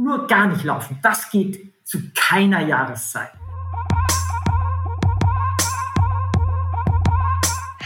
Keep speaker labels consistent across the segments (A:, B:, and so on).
A: nur gar nicht laufen. Das geht zu keiner Jahreszeit.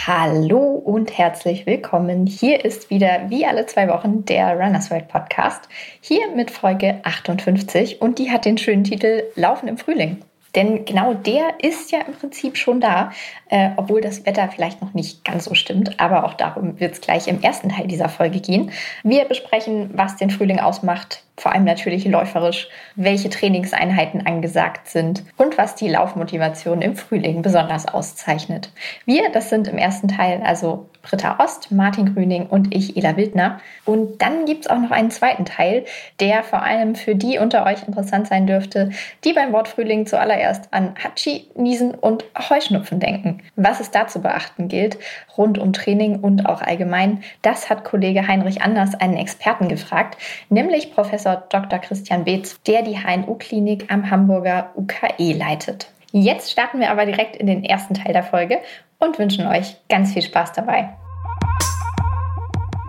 B: Hallo und herzlich willkommen. Hier ist wieder wie alle zwei Wochen der Runners World Podcast. Hier mit Folge 58 und die hat den schönen Titel Laufen im Frühling. Denn genau der ist ja im Prinzip schon da, äh, obwohl das Wetter vielleicht noch nicht ganz so stimmt. Aber auch darum wird es gleich im ersten Teil dieser Folge gehen. Wir besprechen, was den Frühling ausmacht, vor allem natürlich läuferisch, welche Trainingseinheiten angesagt sind und was die Laufmotivation im Frühling besonders auszeichnet. Wir, das sind im ersten Teil also Britta Ost, Martin Grüning und ich, Ela Wildner. Und dann gibt es auch noch einen zweiten Teil, der vor allem für die unter euch interessant sein dürfte, die beim Wort Frühling zuallererst an Hatschi, Niesen und Heuschnupfen denken. Was es da zu beachten gilt, rund um Training und auch allgemein, das hat Kollege Heinrich Anders einen Experten gefragt, nämlich Professor Dr. Christian Beetz, der die HNU-Klinik am Hamburger UKE leitet. Jetzt starten wir aber direkt in den ersten Teil der Folge und wünschen euch ganz viel Spaß dabei.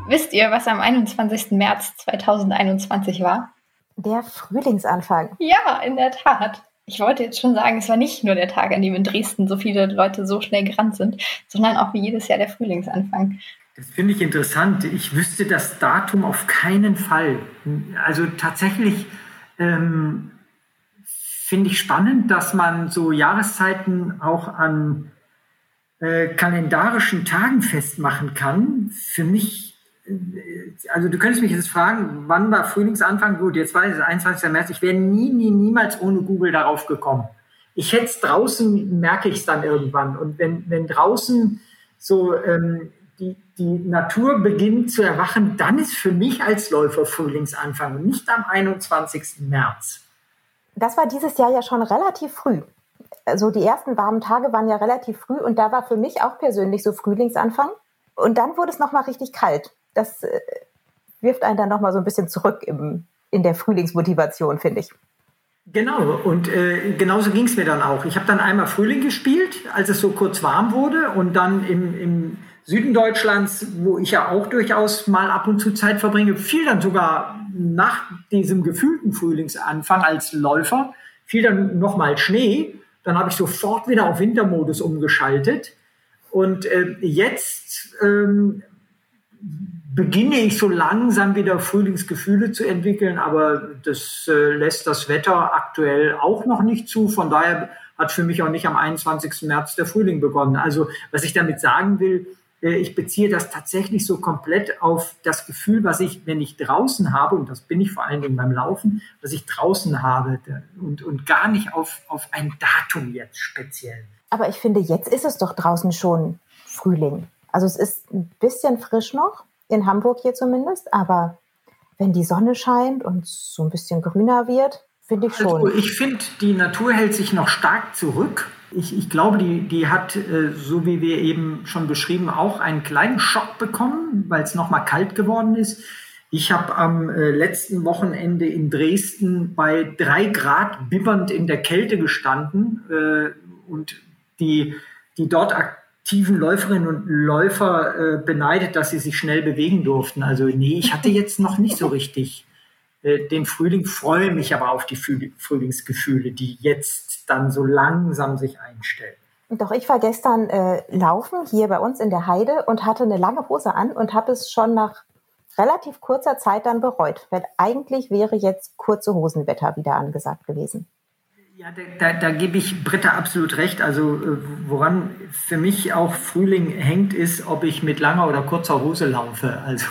B: Wisst ihr, was am 21. März 2021 war?
C: Der Frühlingsanfang.
B: Ja, in der Tat. Ich wollte jetzt schon sagen, es war nicht nur der Tag, an dem in Dresden so viele Leute so schnell gerannt sind, sondern auch wie jedes Jahr der Frühlingsanfang.
A: Das finde ich interessant. Ich wüsste das Datum auf keinen Fall. Also tatsächlich ähm, finde ich spannend, dass man so Jahreszeiten auch an äh, kalendarischen Tagen festmachen kann. Für mich, äh, also du könntest mich jetzt fragen, wann war Frühlingsanfang? Gut, jetzt weiß ich, 21. März. Ich wäre nie, nie, niemals ohne Google darauf gekommen. Ich hätte es draußen, merke ich es dann irgendwann. Und wenn, wenn draußen so ähm, die, die Natur beginnt zu erwachen, dann ist für mich als Läufer Frühlingsanfang und nicht am 21. März.
C: Das war dieses Jahr ja schon relativ früh also die ersten warmen Tage waren ja relativ früh und da war für mich auch persönlich so Frühlingsanfang. Und dann wurde es nochmal richtig kalt. Das äh, wirft einen dann nochmal so ein bisschen zurück im, in der Frühlingsmotivation, finde ich.
A: Genau, und äh, genauso ging es mir dann auch. Ich habe dann einmal Frühling gespielt, als es so kurz warm wurde und dann im, im Süden Deutschlands, wo ich ja auch durchaus mal ab und zu Zeit verbringe, fiel dann sogar nach diesem gefühlten Frühlingsanfang als Läufer, fiel dann nochmal Schnee dann habe ich sofort wieder auf Wintermodus umgeschaltet. Und äh, jetzt ähm, beginne ich so langsam wieder Frühlingsgefühle zu entwickeln, aber das äh, lässt das Wetter aktuell auch noch nicht zu. Von daher hat für mich auch nicht am 21. März der Frühling begonnen. Also was ich damit sagen will, ich beziehe das tatsächlich so komplett auf das Gefühl, was ich, wenn ich draußen habe, und das bin ich vor allen Dingen beim Laufen, was ich draußen habe und, und gar nicht auf, auf ein Datum jetzt speziell.
C: Aber ich finde, jetzt ist es doch draußen schon Frühling. Also es ist ein bisschen frisch noch, in Hamburg hier zumindest, aber wenn die Sonne scheint und so ein bisschen grüner wird, finde ich schon.
A: Also ich finde, die Natur hält sich noch stark zurück ich, ich glaube, die, die hat, äh, so wie wir eben schon beschrieben, auch einen kleinen Schock bekommen, weil es nochmal kalt geworden ist. Ich habe am äh, letzten Wochenende in Dresden bei drei Grad bibbernd in der Kälte gestanden äh, und die, die dort aktiven Läuferinnen und Läufer beneidet, dass sie sich schnell bewegen durften. Also nee, ich hatte jetzt noch nicht so richtig den Frühling, freue mich aber auf die Frühlingsgefühle, die jetzt dann so langsam sich einstellen.
C: Doch ich war gestern äh, laufen hier bei uns in der Heide und hatte eine lange Hose an und habe es schon nach relativ kurzer Zeit dann bereut, weil eigentlich wäre jetzt kurze Hosenwetter wieder angesagt gewesen.
A: Ja, da, da, da gebe ich Britta absolut recht. Also äh, woran für mich auch Frühling hängt, ist, ob ich mit langer oder kurzer Hose laufe. Also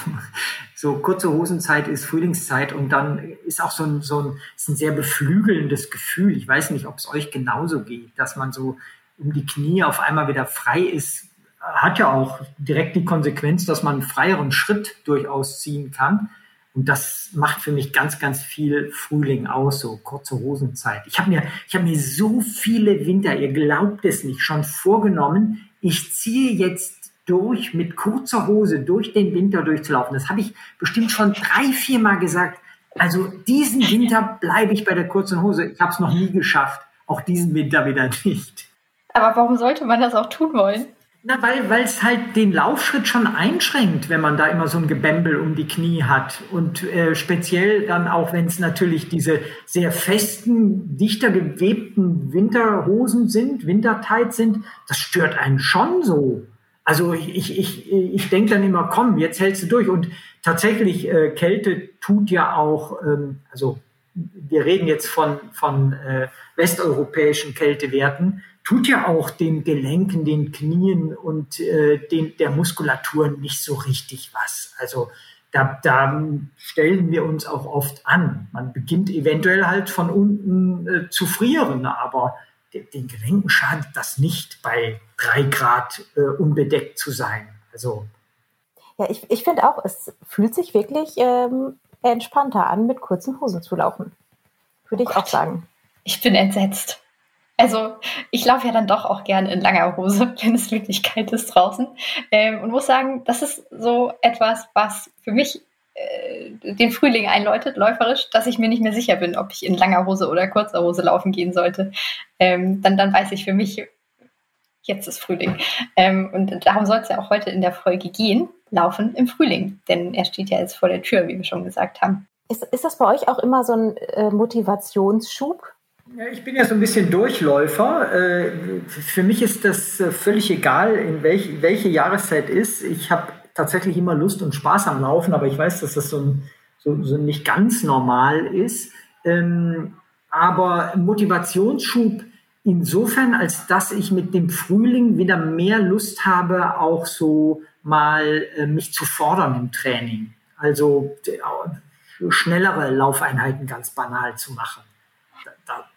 A: so kurze Hosenzeit ist Frühlingszeit und dann ist auch so ein, so ein, ist ein sehr beflügelndes Gefühl. Ich weiß nicht, ob es euch genauso geht, dass man so um die Knie auf einmal wieder frei ist. Hat ja auch direkt die Konsequenz, dass man einen freieren Schritt durchaus ziehen kann. Und das macht für mich ganz, ganz viel Frühling aus, so kurze Hosenzeit. Ich habe mir, ich habe mir so viele Winter, ihr glaubt es nicht, schon vorgenommen. Ich ziehe jetzt durch mit kurzer Hose durch den Winter durchzulaufen. Das habe ich bestimmt schon drei, vier Mal gesagt. Also diesen Winter bleibe ich bei der kurzen Hose. Ich habe es noch nie geschafft. Auch diesen Winter wieder nicht.
B: Aber warum sollte man das auch tun wollen?
A: Na, weil es halt den Laufschritt schon einschränkt, wenn man da immer so ein Gebämbel um die Knie hat. Und äh, speziell dann auch, wenn es natürlich diese sehr festen, dichter gewebten Winterhosen sind, Wintertights sind, das stört einen schon so. Also ich, ich, ich denke dann immer, komm, jetzt hältst du durch. Und tatsächlich, äh, Kälte tut ja auch, ähm, also wir reden jetzt von, von äh, westeuropäischen Kältewerten, tut ja auch den Gelenken, den Knien und äh, den, der Muskulatur nicht so richtig was. Also da, da stellen wir uns auch oft an. Man beginnt eventuell halt von unten äh, zu frieren, aber den Gelenken schadet das nicht, bei drei Grad äh, unbedeckt zu sein. Also
C: ja, ich, ich finde auch, es fühlt sich wirklich ähm, entspannter an, mit kurzen Hosen zu laufen. Würde ich oh auch sagen.
B: Ich bin entsetzt. Also ich laufe ja dann doch auch gerne in langer Hose, wenn es wirklich kalt ist draußen. Ähm, und muss sagen, das ist so etwas, was für mich den Frühling einläutet, läuferisch, dass ich mir nicht mehr sicher bin, ob ich in langer Hose oder kurzer Hose laufen gehen sollte. Ähm, dann, dann weiß ich für mich, jetzt ist Frühling. Ähm, und darum soll es ja auch heute in der Folge gehen, Laufen im Frühling. Denn er steht ja jetzt vor der Tür, wie wir schon gesagt haben.
C: Ist, ist das bei euch auch immer so ein äh, Motivationsschub?
A: Ja, ich bin ja so ein bisschen Durchläufer. Äh, für mich ist das äh, völlig egal, in welch, welche Jahreszeit ist. Ich habe tatsächlich immer Lust und Spaß am Laufen, aber ich weiß, dass das so, ein, so, so nicht ganz normal ist. Ähm, aber Motivationsschub insofern, als dass ich mit dem Frühling wieder mehr Lust habe, auch so mal äh, mich zu fordern im Training. Also schnellere Laufeinheiten ganz banal zu machen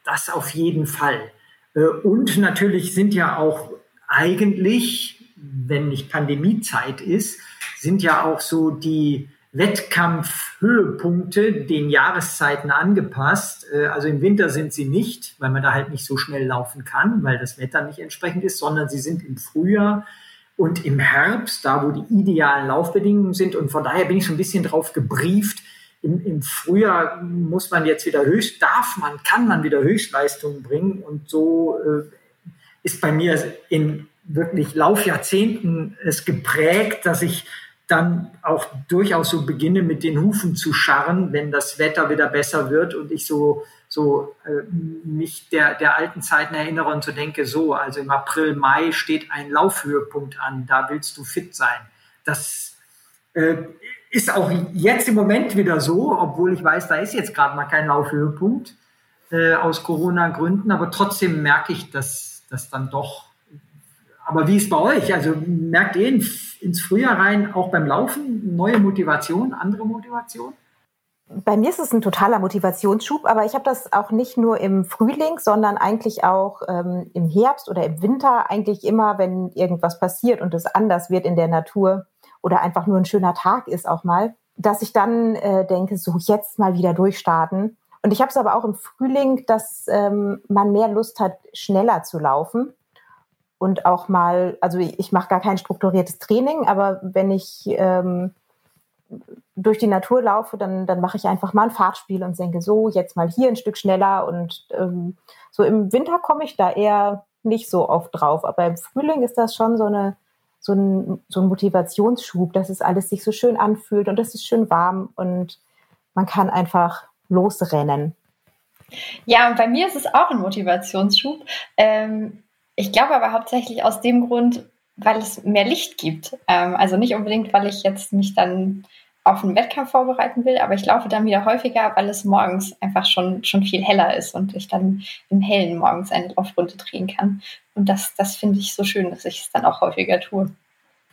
A: das auf jeden Fall. Äh, und natürlich sind ja auch eigentlich, wenn nicht Pandemiezeit ist, sind ja auch so die Wettkampfhöhepunkte den Jahreszeiten angepasst. Äh, also im Winter sind sie nicht, weil man da halt nicht so schnell laufen kann, weil das Wetter nicht entsprechend ist, sondern sie sind im Frühjahr und im Herbst, da wo die idealen Laufbedingungen sind. Und von daher bin ich so ein bisschen drauf gebrieft, im, im Frühjahr muss man jetzt wieder höchst, darf man, kann man wieder Höchstleistungen bringen. Und so äh, ist bei mir in wirklich Laufjahrzehnten es geprägt, dass ich dann auch durchaus so beginne, mit den Hufen zu scharren, wenn das Wetter wieder besser wird und ich so, so äh, mich der, der alten Zeiten erinnere und so denke, so, also im April, Mai steht ein Laufhöhepunkt an, da willst du fit sein. Das äh, ist auch jetzt im Moment wieder so, obwohl ich weiß, da ist jetzt gerade mal kein Laufhöhepunkt äh, aus Corona-Gründen, aber trotzdem merke ich, dass das dann doch. Aber wie ist bei euch? Also merkt ihr ins Frühjahr rein auch beim Laufen neue Motivation, andere Motivation?
C: Bei mir ist es ein totaler Motivationsschub, aber ich habe das auch nicht nur im Frühling, sondern eigentlich auch ähm, im Herbst oder im Winter, eigentlich immer, wenn irgendwas passiert und es anders wird in der Natur oder einfach nur ein schöner Tag ist auch mal, dass ich dann äh, denke, so jetzt mal wieder durchstarten. Und ich habe es aber auch im Frühling, dass ähm, man mehr Lust hat, schneller zu laufen und auch mal, also ich, ich mache gar kein strukturiertes Training, aber wenn ich ähm, durch die Natur laufe, dann, dann mache ich einfach mal ein Fahrtspiel und denke, so, jetzt mal hier ein Stück schneller. Und ähm, so im Winter komme ich da eher nicht so oft drauf. Aber im Frühling ist das schon so eine so ein, so ein Motivationsschub, dass es alles sich so schön anfühlt und es ist schön warm und man kann einfach losrennen.
B: Ja, und bei mir ist es auch ein Motivationsschub. Ähm, ich glaube aber hauptsächlich aus dem Grund, weil es mehr Licht gibt. Ähm, also nicht unbedingt, weil ich jetzt mich dann auf einen Wettkampf vorbereiten will, aber ich laufe dann wieder häufiger, weil es morgens einfach schon, schon viel heller ist und ich dann im Hellen morgens eine Laufrunde drehen kann. Und das, das finde ich so schön, dass ich es dann auch häufiger tue.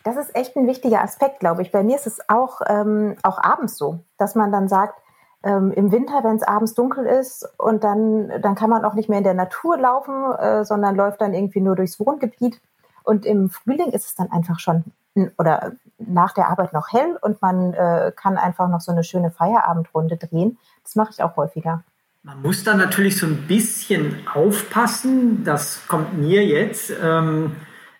C: Das ist echt ein wichtiger Aspekt, glaube ich. Bei mir ist es auch, ähm, auch abends so, dass man dann sagt, ähm, im Winter, wenn es abends dunkel ist und dann, dann kann man auch nicht mehr in der Natur laufen, äh, sondern läuft dann irgendwie nur durchs Wohngebiet. Und im Frühling ist es dann einfach schon oder nach der Arbeit noch hell und man äh, kann einfach noch so eine schöne Feierabendrunde drehen. Das mache ich auch häufiger.
A: Man muss da natürlich so ein bisschen aufpassen, das kommt mir jetzt, ähm,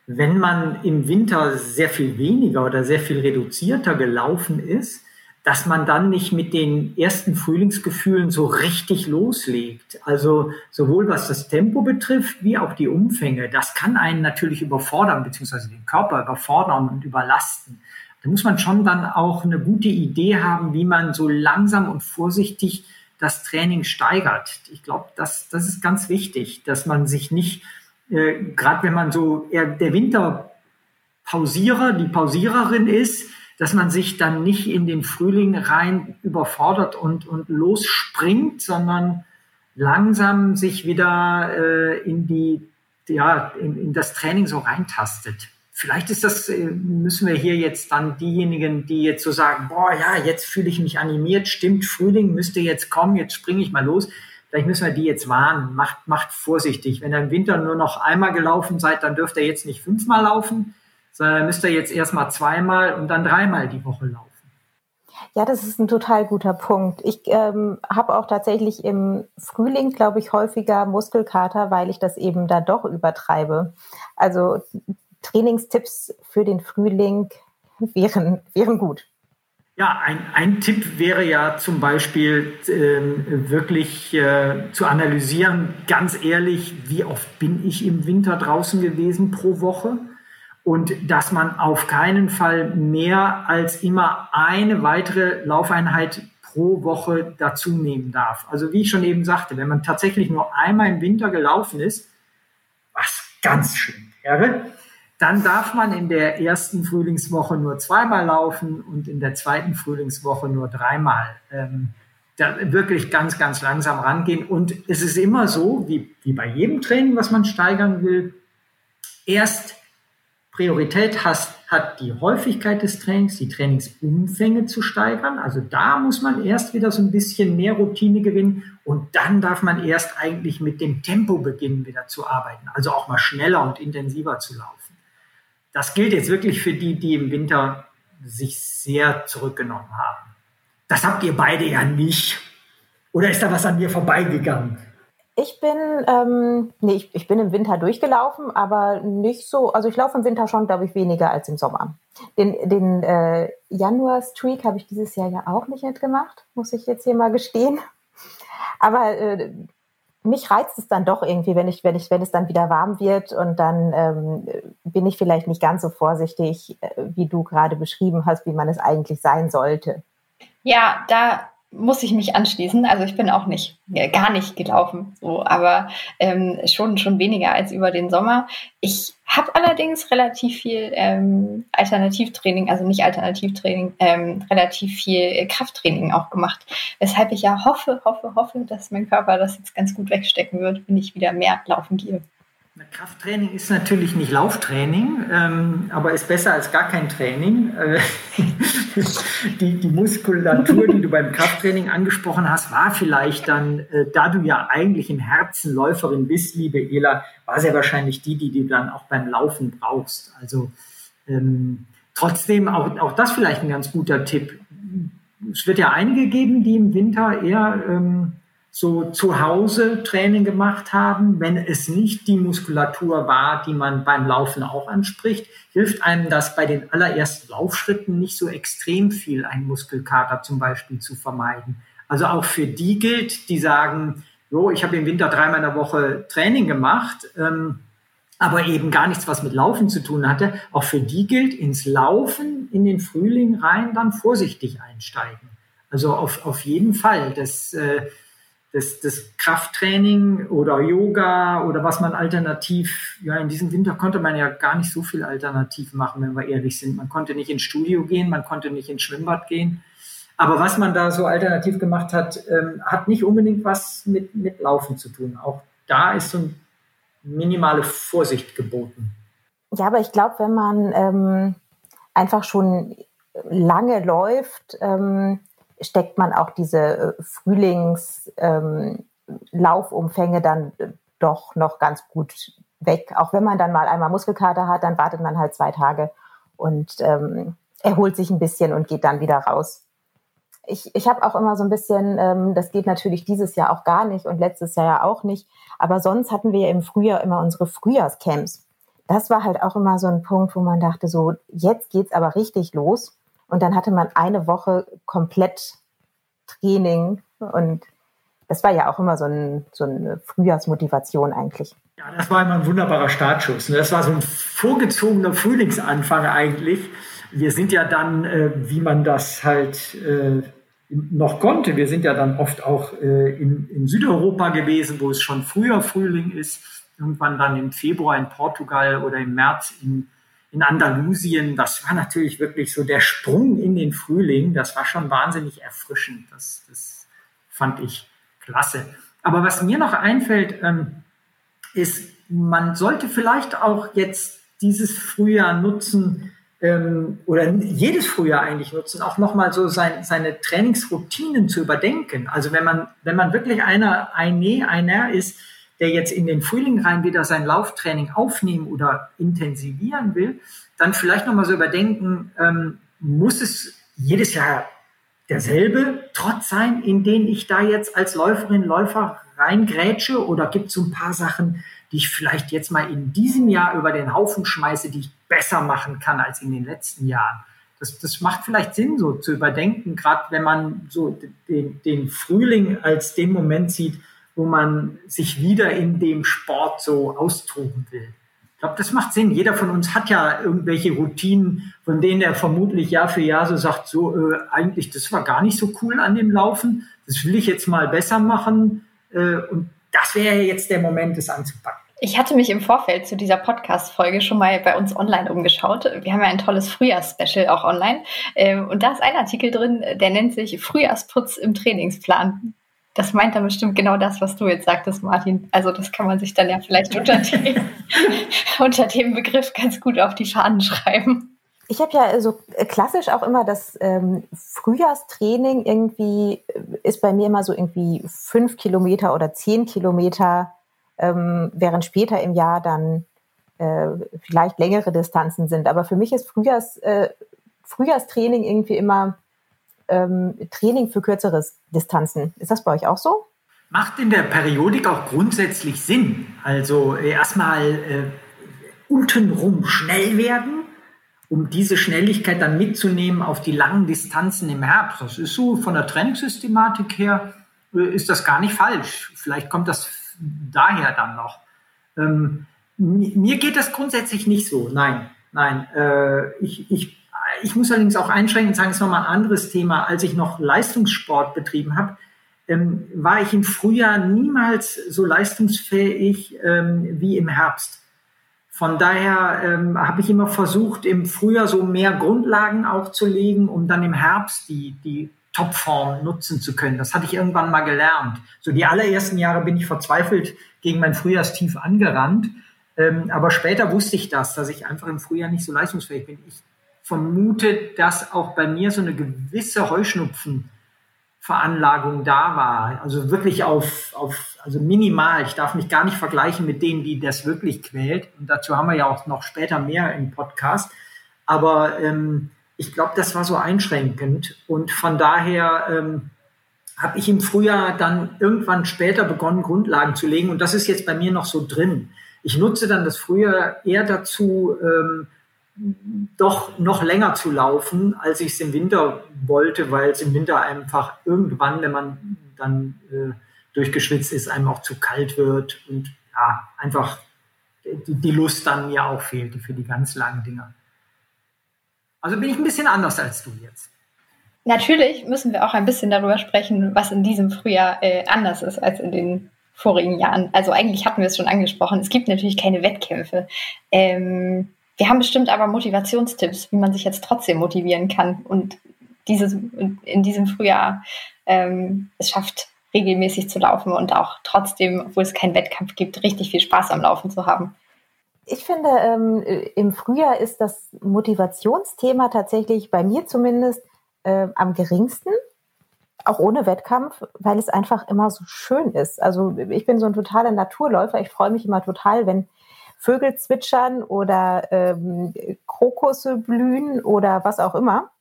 A: wenn man im Winter sehr viel weniger oder sehr viel reduzierter gelaufen ist, dass man dann nicht mit den ersten Frühlingsgefühlen so richtig loslegt. Also sowohl was das Tempo betrifft, wie auch die Umfänge. Das kann einen natürlich überfordern, beziehungsweise den Körper überfordern und überlasten. Da muss man schon dann auch eine gute Idee haben, wie man so langsam und vorsichtig das Training steigert. Ich glaube, das, das ist ganz wichtig, dass man sich nicht, äh, gerade wenn man so eher der Winterpausierer, die Pausiererin ist, dass man sich dann nicht in den Frühling rein überfordert und, und losspringt, sondern langsam sich wieder äh, in die ja in, in das Training so reintastet. Vielleicht ist das, äh, müssen wir hier jetzt dann diejenigen, die jetzt so sagen, boah, ja, jetzt fühle ich mich animiert, stimmt, Frühling müsste jetzt kommen, jetzt springe ich mal los. Vielleicht müssen wir die jetzt warnen. Macht, macht vorsichtig. Wenn ihr im Winter nur noch einmal gelaufen seid, dann dürft ihr jetzt nicht fünfmal laufen, sondern müsst ihr jetzt erstmal zweimal und dann dreimal die Woche laufen.
C: Ja, das ist ein total guter Punkt. Ich ähm, habe auch tatsächlich im Frühling, glaube ich, häufiger Muskelkater, weil ich das eben da doch übertreibe. Also Trainingstipps für den Frühling wären, wären gut.
A: Ja, ein, ein Tipp wäre ja zum Beispiel äh, wirklich äh, zu analysieren, ganz ehrlich, wie oft bin ich im Winter draußen gewesen pro Woche? Und dass man auf keinen Fall mehr als immer eine weitere Laufeinheit pro Woche dazu nehmen darf. Also wie ich schon eben sagte, wenn man tatsächlich nur einmal im Winter gelaufen ist, was ganz schön wäre, dann darf man in der ersten Frühlingswoche nur zweimal laufen und in der zweiten Frühlingswoche nur dreimal. Ähm, da wirklich ganz, ganz langsam rangehen. Und es ist immer so, wie, wie bei jedem Training, was man steigern will, erst Priorität hast, hat die Häufigkeit des Trainings, die Trainingsumfänge zu steigern. Also da muss man erst wieder so ein bisschen mehr Routine gewinnen und dann darf man erst eigentlich mit dem Tempo beginnen, wieder zu arbeiten. Also auch mal schneller und intensiver zu laufen. Das gilt jetzt wirklich für die, die im Winter sich sehr zurückgenommen haben. Das habt ihr beide ja nicht. Oder ist da was an mir vorbeigegangen?
C: Ich bin, ähm, nee, ich, ich bin im Winter durchgelaufen, aber nicht so, also ich laufe im Winter schon, glaube ich, weniger als im Sommer. Den, den äh, Januar-Streak habe ich dieses Jahr ja auch nicht mitgemacht, muss ich jetzt hier mal gestehen. Aber äh, mich reizt es dann doch irgendwie, wenn ich, wenn ich, wenn es dann wieder warm wird und dann ähm, bin ich vielleicht nicht ganz so vorsichtig, äh, wie du gerade beschrieben hast, wie man es eigentlich sein sollte.
B: Ja, da muss ich mich anschließen. Also ich bin auch nicht, gar nicht gelaufen, so, aber ähm, schon, schon weniger als über den Sommer. Ich habe allerdings relativ viel ähm, Alternativtraining, also nicht Alternativtraining, ähm, relativ viel Krafttraining auch gemacht. Weshalb ich ja hoffe, hoffe, hoffe, dass mein Körper das jetzt ganz gut wegstecken wird, wenn ich wieder mehr laufen gehe.
A: Krafttraining ist natürlich nicht Lauftraining, ähm, aber ist besser als gar kein Training. Äh, die, die, Muskulatur, die du beim Krafttraining angesprochen hast, war vielleicht dann, äh, da du ja eigentlich im Herzen Läuferin bist, liebe Ela, war sehr wahrscheinlich die, die du dann auch beim Laufen brauchst. Also ähm, trotzdem auch, auch das vielleicht ein ganz guter Tipp. Es wird ja einige geben, die im Winter eher ähm, so zu Hause Training gemacht haben, wenn es nicht die Muskulatur war, die man beim Laufen auch anspricht, hilft einem das bei den allerersten Laufschritten nicht so extrem viel, einen Muskelkater zum Beispiel zu vermeiden. Also auch für die gilt, die sagen, jo, ich habe im Winter dreimal in der Woche Training gemacht, ähm, aber eben gar nichts, was mit Laufen zu tun hatte. Auch für die gilt, ins Laufen in den Frühling rein dann vorsichtig einsteigen. Also auf, auf jeden Fall. Das äh, das, das Krafttraining oder Yoga oder was man alternativ, ja, in diesem Winter konnte man ja gar nicht so viel alternativ machen, wenn wir ehrlich sind. Man konnte nicht ins Studio gehen, man konnte nicht ins Schwimmbad gehen. Aber was man da so alternativ gemacht hat, ähm, hat nicht unbedingt was mit, mit Laufen zu tun. Auch da ist so eine minimale Vorsicht geboten.
C: Ja, aber ich glaube, wenn man ähm, einfach schon lange läuft, ähm, steckt man auch diese äh, Frühlingslaufumfänge ähm, dann äh, doch noch ganz gut weg. Auch wenn man dann mal einmal Muskelkater hat, dann wartet man halt zwei Tage und ähm, erholt sich ein bisschen und geht dann wieder raus. Ich, ich habe auch immer so ein bisschen, ähm, das geht natürlich dieses Jahr auch gar nicht und letztes Jahr ja auch nicht, aber sonst hatten wir im Frühjahr immer unsere Frühjahrscamps. Das war halt auch immer so ein Punkt, wo man dachte, so, jetzt geht's aber richtig los. Und dann hatte man eine Woche komplett Training und das war ja auch immer so, ein, so eine Frühjahrsmotivation eigentlich.
A: Ja, das war immer ein wunderbarer Startschuss. Das war so ein vorgezogener Frühlingsanfang eigentlich. Wir sind ja dann, äh, wie man das halt äh, noch konnte, wir sind ja dann oft auch äh, in, in Südeuropa gewesen, wo es schon früher Frühling ist. Irgendwann dann im Februar in Portugal oder im März in, in Andalusien. Das war natürlich wirklich so der Sprung in den Frühling. Das war schon wahnsinnig erfrischend. Das, das fand ich klasse. Aber was mir noch einfällt, ähm, ist, man sollte vielleicht auch jetzt dieses Frühjahr nutzen ähm, oder jedes Frühjahr eigentlich nutzen, auch nochmal so sein, seine Trainingsroutinen zu überdenken. Also wenn man, wenn man wirklich einer, eine, einer ist, der jetzt in den Frühling rein wieder sein Lauftraining aufnehmen oder intensivieren will, dann vielleicht nochmal so überdenken, ähm, muss es jedes Jahr derselbe Trotz sein, in den ich da jetzt als Läuferin, Läufer reingrätsche? Oder gibt es so ein paar Sachen, die ich vielleicht jetzt mal in diesem Jahr über den Haufen schmeiße, die ich besser machen kann als in den letzten Jahren? Das, das macht vielleicht Sinn, so zu überdenken, gerade wenn man so den, den Frühling als den Moment sieht, wo man sich wieder in dem Sport so austoben will. Ich glaube, das macht Sinn. Jeder von uns hat ja irgendwelche Routinen, von denen er vermutlich Jahr für Jahr so sagt, so äh, eigentlich, das war gar nicht so cool an dem Laufen, das will ich jetzt mal besser machen. Äh, und das wäre jetzt der Moment, das anzupacken.
B: Ich hatte mich im Vorfeld zu dieser Podcast-Folge schon mal bei uns online umgeschaut. Wir haben ja ein tolles Frühjahrsspecial auch online. Ähm, und da ist ein Artikel drin, der nennt sich Frühjahrsputz im Trainingsplan das meint dann bestimmt genau das, was du jetzt sagtest, Martin. Also das kann man sich dann ja vielleicht unter dem, unter dem Begriff ganz gut auf die Fahnen schreiben.
C: Ich habe ja so klassisch auch immer das ähm, Frühjahrstraining irgendwie äh, ist bei mir immer so irgendwie fünf Kilometer oder zehn Kilometer, ähm, während später im Jahr dann äh, vielleicht längere Distanzen sind. Aber für mich ist Frühjahrs, äh, Frühjahrstraining irgendwie immer ähm, Training für kürzere Distanzen. Ist das bei euch auch so?
A: Macht in der Periodik auch grundsätzlich Sinn. Also äh, erstmal äh, untenrum schnell werden, um diese Schnelligkeit dann mitzunehmen auf die langen Distanzen im Herbst. Das ist so von der Trainingssystematik her, äh, ist das gar nicht falsch. Vielleicht kommt das daher dann noch. Ähm, mir geht das grundsätzlich nicht so. Nein, nein. Äh, ich, ich ich muss allerdings auch einschränken und sagen, es ist nochmal ein anderes Thema. Als ich noch Leistungssport betrieben habe, ähm, war ich im Frühjahr niemals so leistungsfähig ähm, wie im Herbst. Von daher ähm, habe ich immer versucht, im Frühjahr so mehr Grundlagen auch zu legen, um dann im Herbst die, die Topform nutzen zu können. Das hatte ich irgendwann mal gelernt. So die allerersten Jahre bin ich verzweifelt gegen mein Frühjahrstief angerannt. Ähm, aber später wusste ich das, dass ich einfach im Frühjahr nicht so leistungsfähig bin. Ich vermute, dass auch bei mir so eine gewisse Heuschnupfenveranlagung da war. Also wirklich auf, auf, also minimal. Ich darf mich gar nicht vergleichen mit denen, die das wirklich quält. Und dazu haben wir ja auch noch später mehr im Podcast. Aber ähm, ich glaube, das war so einschränkend. Und von daher ähm, habe ich im Frühjahr dann irgendwann später begonnen, Grundlagen zu legen. Und das ist jetzt bei mir noch so drin. Ich nutze dann das Frühjahr eher dazu, ähm, doch noch länger zu laufen, als ich es im Winter wollte, weil es im Winter einfach irgendwann, wenn man dann äh, durchgeschwitzt ist, einem auch zu kalt wird und ja, einfach die, die Lust dann mir auch fehlte für die ganz langen Dinger. Also bin ich ein bisschen anders als du jetzt.
B: Natürlich müssen wir auch ein bisschen darüber sprechen, was in diesem Frühjahr äh, anders ist als in den vorigen Jahren. Also eigentlich hatten wir es schon angesprochen. Es gibt natürlich keine Wettkämpfe. Ähm, wir haben bestimmt aber Motivationstipps, wie man sich jetzt trotzdem motivieren kann und dieses, in diesem Frühjahr ähm, es schafft, regelmäßig zu laufen und auch trotzdem, obwohl es keinen Wettkampf gibt, richtig viel Spaß am Laufen zu haben.
C: Ich finde, ähm, im Frühjahr ist das Motivationsthema tatsächlich bei mir zumindest äh, am geringsten, auch ohne Wettkampf, weil es einfach immer so schön ist. Also ich bin so ein totaler Naturläufer. Ich freue mich immer total, wenn Vögel zwitschern oder ähm, Krokusse blühen oder was auch immer.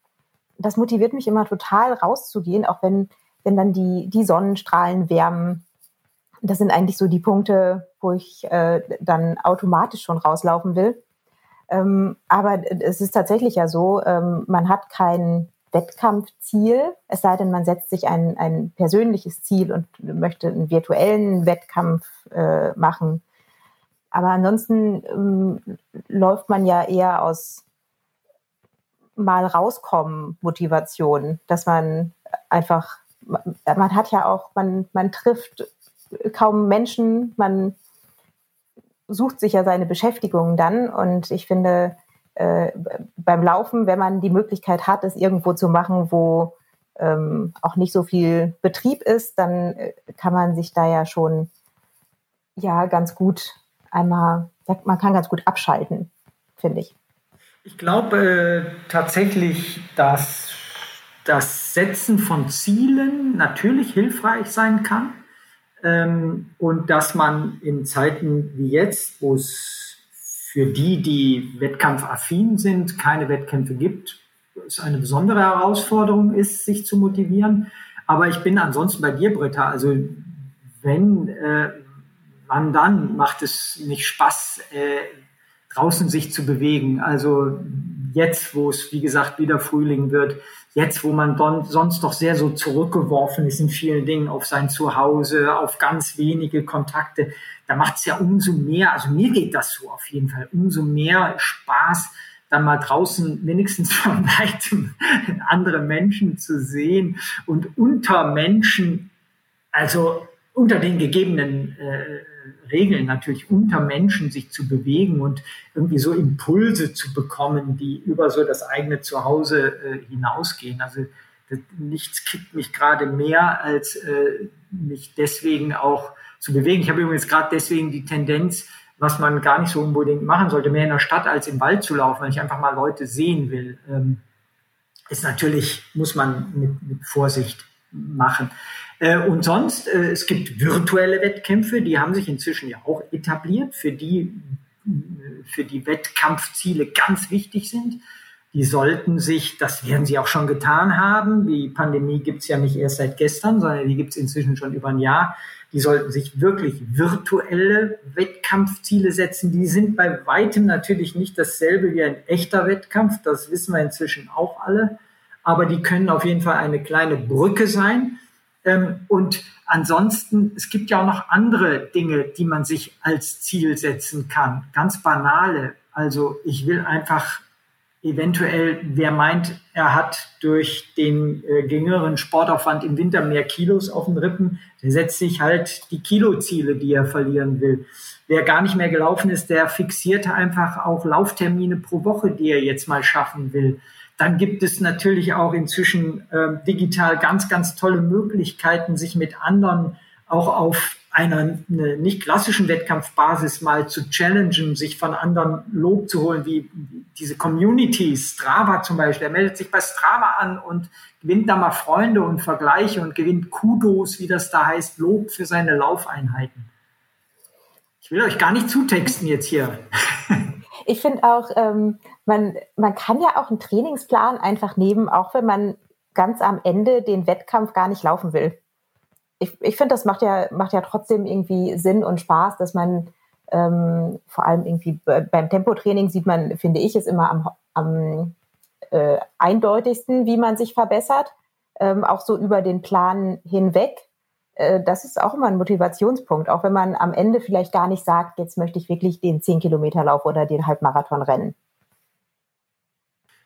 C: Das motiviert mich immer total rauszugehen, auch wenn, wenn dann die, die Sonnenstrahlen wärmen. Das sind eigentlich so die Punkte, wo ich äh, dann automatisch schon rauslaufen will. Ähm, aber es ist tatsächlich ja so, ähm, man hat kein Wettkampfziel, es sei denn, man setzt sich ein, ein persönliches Ziel und möchte einen virtuellen Wettkampf äh, machen. Aber ansonsten ähm, läuft man ja eher aus mal rauskommen Motivation, dass man einfach, man hat ja auch, man, man trifft kaum Menschen, man sucht sich ja seine Beschäftigung dann. Und ich finde, äh, beim Laufen, wenn man die Möglichkeit hat, es irgendwo zu machen, wo ähm, auch nicht so viel Betrieb ist, dann äh, kann man sich da ja schon ja ganz gut einmal, man kann ganz gut abschalten, finde ich.
A: Ich glaube äh, tatsächlich, dass das Setzen von Zielen natürlich hilfreich sein kann ähm, und dass man in Zeiten wie jetzt, wo es für die, die wettkampfaffin sind, keine Wettkämpfe gibt, es eine besondere Herausforderung ist, sich zu motivieren. Aber ich bin ansonsten bei dir, Britta. Also wenn, äh, dann macht es nicht Spaß, äh, draußen sich zu bewegen. Also jetzt, wo es, wie gesagt, wieder Frühling wird, jetzt, wo man don, sonst doch sehr so zurückgeworfen ist in vielen Dingen auf sein Zuhause, auf ganz wenige Kontakte, da macht es ja umso mehr, also mir geht das so auf jeden Fall, umso mehr Spaß, dann mal draußen wenigstens von weitem andere Menschen zu sehen und unter Menschen, also unter den gegebenen äh, Regeln natürlich unter Menschen sich zu bewegen und irgendwie so Impulse zu bekommen, die über so das eigene Zuhause äh, hinausgehen. Also das, nichts kickt mich gerade mehr, als äh, mich deswegen auch zu bewegen. Ich habe übrigens gerade deswegen die Tendenz, was man gar nicht so unbedingt machen sollte, mehr in der Stadt als im Wald zu laufen, wenn ich einfach mal Leute sehen will. Ähm, ist natürlich, muss man mit, mit Vorsicht machen. Äh, und sonst, äh, es gibt virtuelle Wettkämpfe, die haben sich inzwischen ja auch etabliert, für die, für die Wettkampfziele ganz wichtig sind. Die sollten sich, das werden sie auch schon getan haben, die Pandemie gibt es ja nicht erst seit gestern, sondern die gibt es inzwischen schon über ein Jahr. Die sollten sich wirklich virtuelle Wettkampfziele setzen. Die sind bei weitem natürlich nicht dasselbe wie ein echter Wettkampf, das wissen wir inzwischen auch alle, aber die können auf jeden Fall eine kleine Brücke sein und ansonsten, es gibt ja auch noch andere Dinge, die man sich als Ziel setzen kann. Ganz banale. Also ich will einfach eventuell, wer meint, er hat durch den äh, geringeren Sportaufwand im Winter mehr Kilos auf den Rippen, der setzt sich halt die Kiloziele, die er verlieren will. Wer gar nicht mehr gelaufen ist, der fixiert einfach auch Lauftermine pro Woche, die er jetzt mal schaffen will. Dann gibt es natürlich auch inzwischen äh, digital ganz, ganz tolle Möglichkeiten, sich mit anderen auch auf einer eine nicht klassischen Wettkampfbasis mal zu challengen, sich von anderen Lob zu holen, wie diese Communities, Strava zum Beispiel. Er meldet sich bei Strava an und gewinnt da mal Freunde und Vergleiche und gewinnt Kudos, wie das da heißt, Lob für seine Laufeinheiten. Ich will euch gar nicht zutexten jetzt hier.
C: Ich finde auch, ähm, man, man kann ja auch einen Trainingsplan einfach nehmen, auch wenn man ganz am Ende den Wettkampf gar nicht laufen will. Ich, ich finde, das macht ja, macht ja trotzdem irgendwie Sinn und Spaß, dass man ähm, vor allem irgendwie beim Tempotraining sieht man, finde ich, es immer am, am äh, eindeutigsten, wie man sich verbessert, ähm, auch so über den Plan hinweg. Äh, das ist auch immer ein Motivationspunkt, auch wenn man am Ende vielleicht gar nicht sagt, jetzt möchte ich wirklich den 10 Kilometer Lauf oder den Halbmarathon rennen.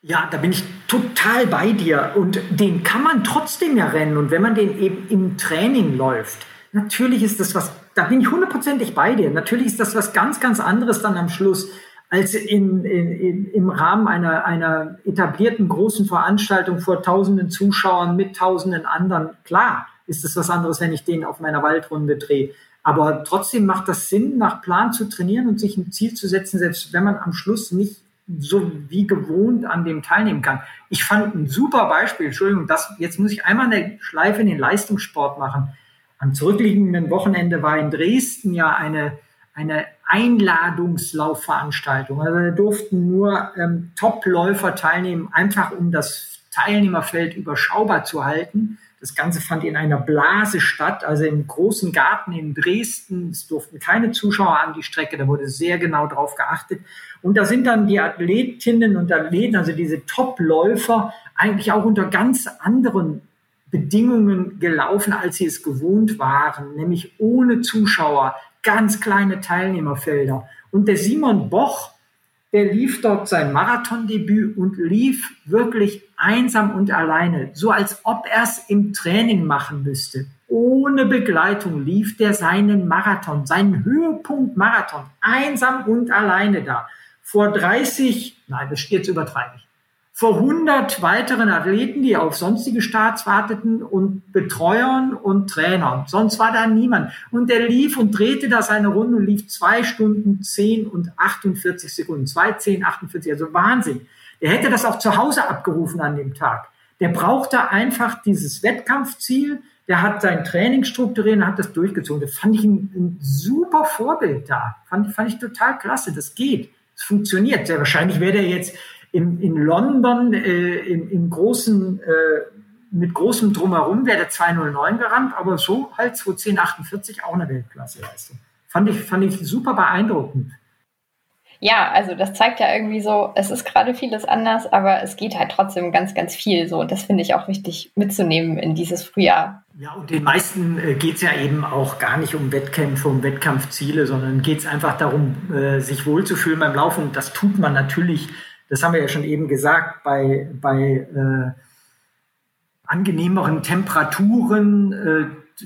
A: Ja, da bin ich total bei dir. Und den kann man trotzdem ja rennen. Und wenn man den eben im Training läuft, natürlich ist das was, da bin ich hundertprozentig bei dir. Natürlich ist das was ganz, ganz anderes dann am Schluss, als in, in, in, im Rahmen einer, einer etablierten großen Veranstaltung vor tausenden Zuschauern mit tausenden anderen. Klar ist es was anderes, wenn ich den auf meiner Waldrunde drehe. Aber trotzdem macht das Sinn, nach Plan zu trainieren und sich ein Ziel zu setzen, selbst wenn man am Schluss nicht so wie gewohnt an dem teilnehmen kann. Ich fand ein super Beispiel, Entschuldigung, das, jetzt muss ich einmal eine Schleife in den Leistungssport machen. Am zurückliegenden Wochenende war in Dresden ja eine, eine Einladungslaufveranstaltung. Also da durften nur ähm, Top-Läufer teilnehmen, einfach um das Teilnehmerfeld überschaubar zu halten. Das Ganze fand in einer Blase statt, also im großen Garten in Dresden. Es durften keine Zuschauer an die Strecke, da wurde sehr genau drauf geachtet. Und da sind dann die Athletinnen und Athleten, also diese Topläufer, eigentlich auch unter ganz anderen Bedingungen gelaufen, als sie es gewohnt waren, nämlich ohne Zuschauer, ganz kleine Teilnehmerfelder. Und der Simon Boch, der lief dort sein Marathondebüt und lief wirklich einsam und alleine, so als ob er es im Training machen müsste. Ohne Begleitung lief der seinen Marathon, seinen Höhepunkt Marathon, einsam und alleine da. Vor 30, nein, das jetzt übertreibe ich, vor 100 weiteren Athleten, die auf sonstige Starts warteten und Betreuern und Trainern. Sonst war da niemand. Und der lief und drehte da seine Runde und lief zwei Stunden 10 und 48 Sekunden. Zwei, 10, 48, also Wahnsinn. Der hätte das auch zu Hause abgerufen an dem Tag. Der brauchte einfach dieses Wettkampfziel. Der hat sein Training strukturiert und hat das durchgezogen. Das fand ich ein, ein super Vorbild da. Fand, fand ich total klasse. Das geht. Es funktioniert. Sehr wahrscheinlich wäre der jetzt in, in London äh, im, im großen, äh, mit großem Drumherum wäre der 209 gerannt, aber so halt 21048 auch eine Weltklasseleistung. Fand ich, fand ich super beeindruckend.
B: Ja, also das zeigt ja irgendwie so, es ist gerade vieles anders, aber es geht halt trotzdem ganz, ganz viel so. Und das finde ich auch wichtig mitzunehmen in dieses Frühjahr.
A: Ja, und den meisten äh, geht es ja eben auch gar nicht um Wettkämpfe, um Wettkampfziele, sondern geht es einfach darum, äh, sich wohlzufühlen beim Laufen. Und das tut man natürlich das haben wir ja schon eben gesagt, bei, bei äh, angenehmeren Temperaturen äh,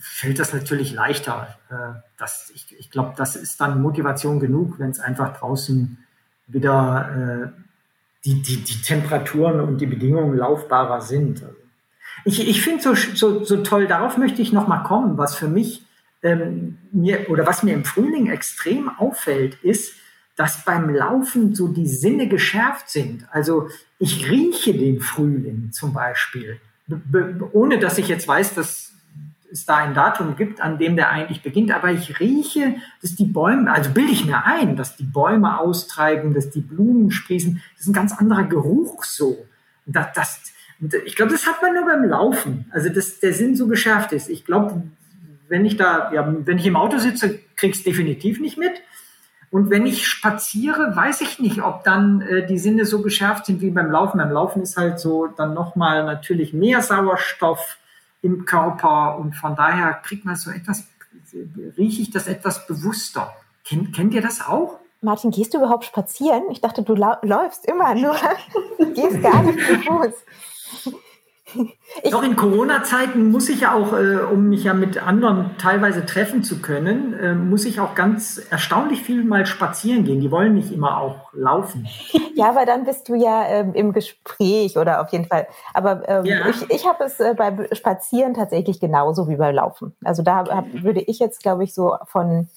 A: fällt das natürlich leichter. Äh, das, ich ich glaube, das ist dann Motivation genug, wenn es einfach draußen wieder äh, die, die, die Temperaturen und die Bedingungen laufbarer sind. Ich, ich finde so, so, so toll, darauf möchte ich nochmal kommen, was für mich ähm, mir oder was mir im Frühling extrem auffällt, ist, dass beim Laufen so die Sinne geschärft sind. Also ich rieche den Frühling zum Beispiel, ohne dass ich jetzt weiß, dass es da ein Datum gibt, an dem der eigentlich beginnt, aber ich rieche, dass die Bäume, also bilde ich mir ein, dass die Bäume austreiben, dass die Blumen sprießen. Das ist ein ganz anderer Geruch so. Das, das, ich glaube, das hat man nur beim Laufen. Also dass der Sinn so geschärft ist. Ich glaube, wenn ich da, ja, wenn ich im Auto sitze, krieg's definitiv nicht mit. Und wenn ich spaziere, weiß ich nicht, ob dann äh, die Sinne so geschärft sind wie beim Laufen. Beim Laufen ist halt so dann nochmal natürlich mehr Sauerstoff im Körper und von daher kriegt man so etwas, rieche ich das etwas bewusster. Kennt, kennt ihr das auch?
C: Martin, gehst du überhaupt spazieren? Ich dachte, du läufst immer nur, gehst gar nicht zu Fuß.
A: Ich Doch in Corona-Zeiten muss ich ja auch, äh, um mich ja mit anderen teilweise treffen zu können, äh, muss ich auch ganz erstaunlich viel mal spazieren gehen. Die wollen nicht immer auch laufen.
C: Ja, aber dann bist du ja ähm, im Gespräch oder auf jeden Fall. Aber ähm, ja. ich, ich habe es äh, beim Spazieren tatsächlich genauso wie beim Laufen. Also da hab, würde ich jetzt, glaube ich, so von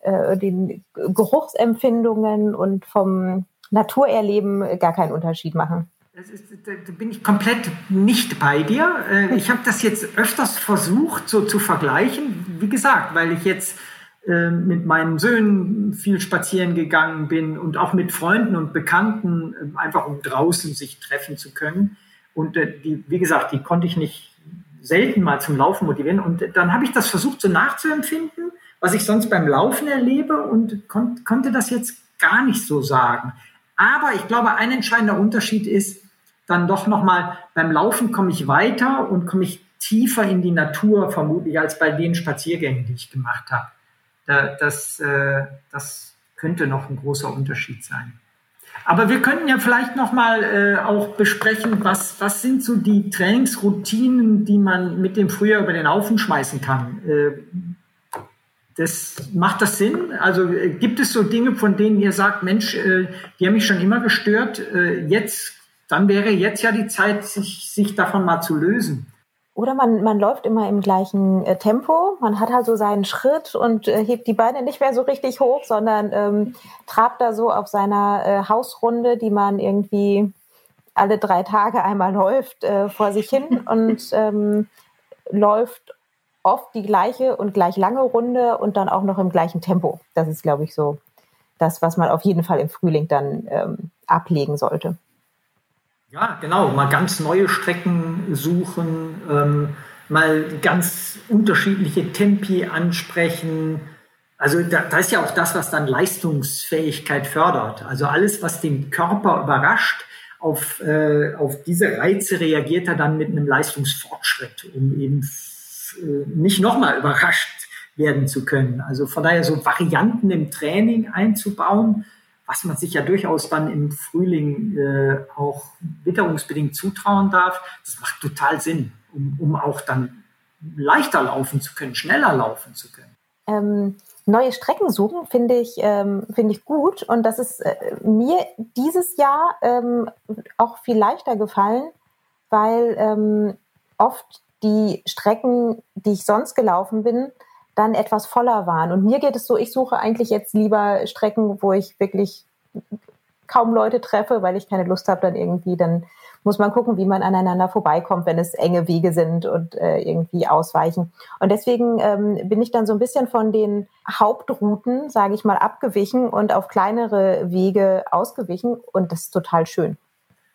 C: äh, den Geruchsempfindungen und vom Naturerleben gar keinen Unterschied machen.
A: Ist, da bin ich komplett nicht bei dir. Äh, ich habe das jetzt öfters versucht, so zu vergleichen. Wie gesagt, weil ich jetzt äh, mit meinen Söhnen viel spazieren gegangen bin und auch mit Freunden und Bekannten, äh, einfach um draußen sich treffen zu können. Und die, wie gesagt, die konnte ich nicht selten mal zum Laufen motivieren. Und dann habe ich das versucht, so nachzuempfinden, was ich sonst beim Laufen erlebe und kon konnte das jetzt gar nicht so sagen. Aber ich glaube, ein entscheidender Unterschied ist, dann doch nochmal beim Laufen komme ich weiter und komme ich tiefer in die Natur vermutlich als bei den Spaziergängen, die ich gemacht habe. Da, das, äh, das könnte noch ein großer Unterschied sein. Aber wir könnten ja vielleicht nochmal äh, auch besprechen, was, was sind so die Trainingsroutinen, die man mit dem Frühjahr über den Haufen schmeißen kann. Äh, das macht das Sinn? Also äh, gibt es so Dinge, von denen ihr sagt, Mensch, äh, die haben mich schon immer gestört, äh, jetzt dann wäre jetzt ja die Zeit, sich, sich davon mal zu lösen.
C: Oder man, man läuft immer im gleichen äh, Tempo, man hat halt so seinen Schritt und äh, hebt die Beine nicht mehr so richtig hoch, sondern ähm, trabt da so auf seiner äh, Hausrunde, die man irgendwie alle drei Tage einmal läuft, äh, vor sich hin und ähm, läuft oft die gleiche und gleich lange Runde und dann auch noch im gleichen Tempo. Das ist, glaube ich, so das, was man auf jeden Fall im Frühling dann ähm, ablegen sollte.
A: Ja, genau. Mal ganz neue Strecken suchen, ähm, mal ganz unterschiedliche Tempi ansprechen. Also da, da ist ja auch das, was dann Leistungsfähigkeit fördert. Also alles, was den Körper überrascht, auf, äh, auf diese Reize reagiert er dann mit einem Leistungsfortschritt, um eben äh, nicht nochmal überrascht werden zu können. Also von daher so Varianten im Training einzubauen, was man sich ja durchaus dann im Frühling äh, auch witterungsbedingt zutrauen darf, das macht total Sinn, um, um auch dann leichter laufen zu können, schneller laufen zu können.
C: Ähm, neue Strecken suchen finde ich, ähm, finde ich gut und das ist äh, mir dieses Jahr ähm, auch viel leichter gefallen, weil ähm, oft die Strecken, die ich sonst gelaufen bin, dann etwas voller waren. Und mir geht es so, ich suche eigentlich jetzt lieber Strecken, wo ich wirklich kaum Leute treffe, weil ich keine Lust habe, dann irgendwie, dann muss man gucken, wie man aneinander vorbeikommt, wenn es enge Wege sind und äh, irgendwie ausweichen. Und deswegen ähm, bin ich dann so ein bisschen von den Hauptrouten, sage ich mal, abgewichen und auf kleinere Wege ausgewichen. Und das ist total schön.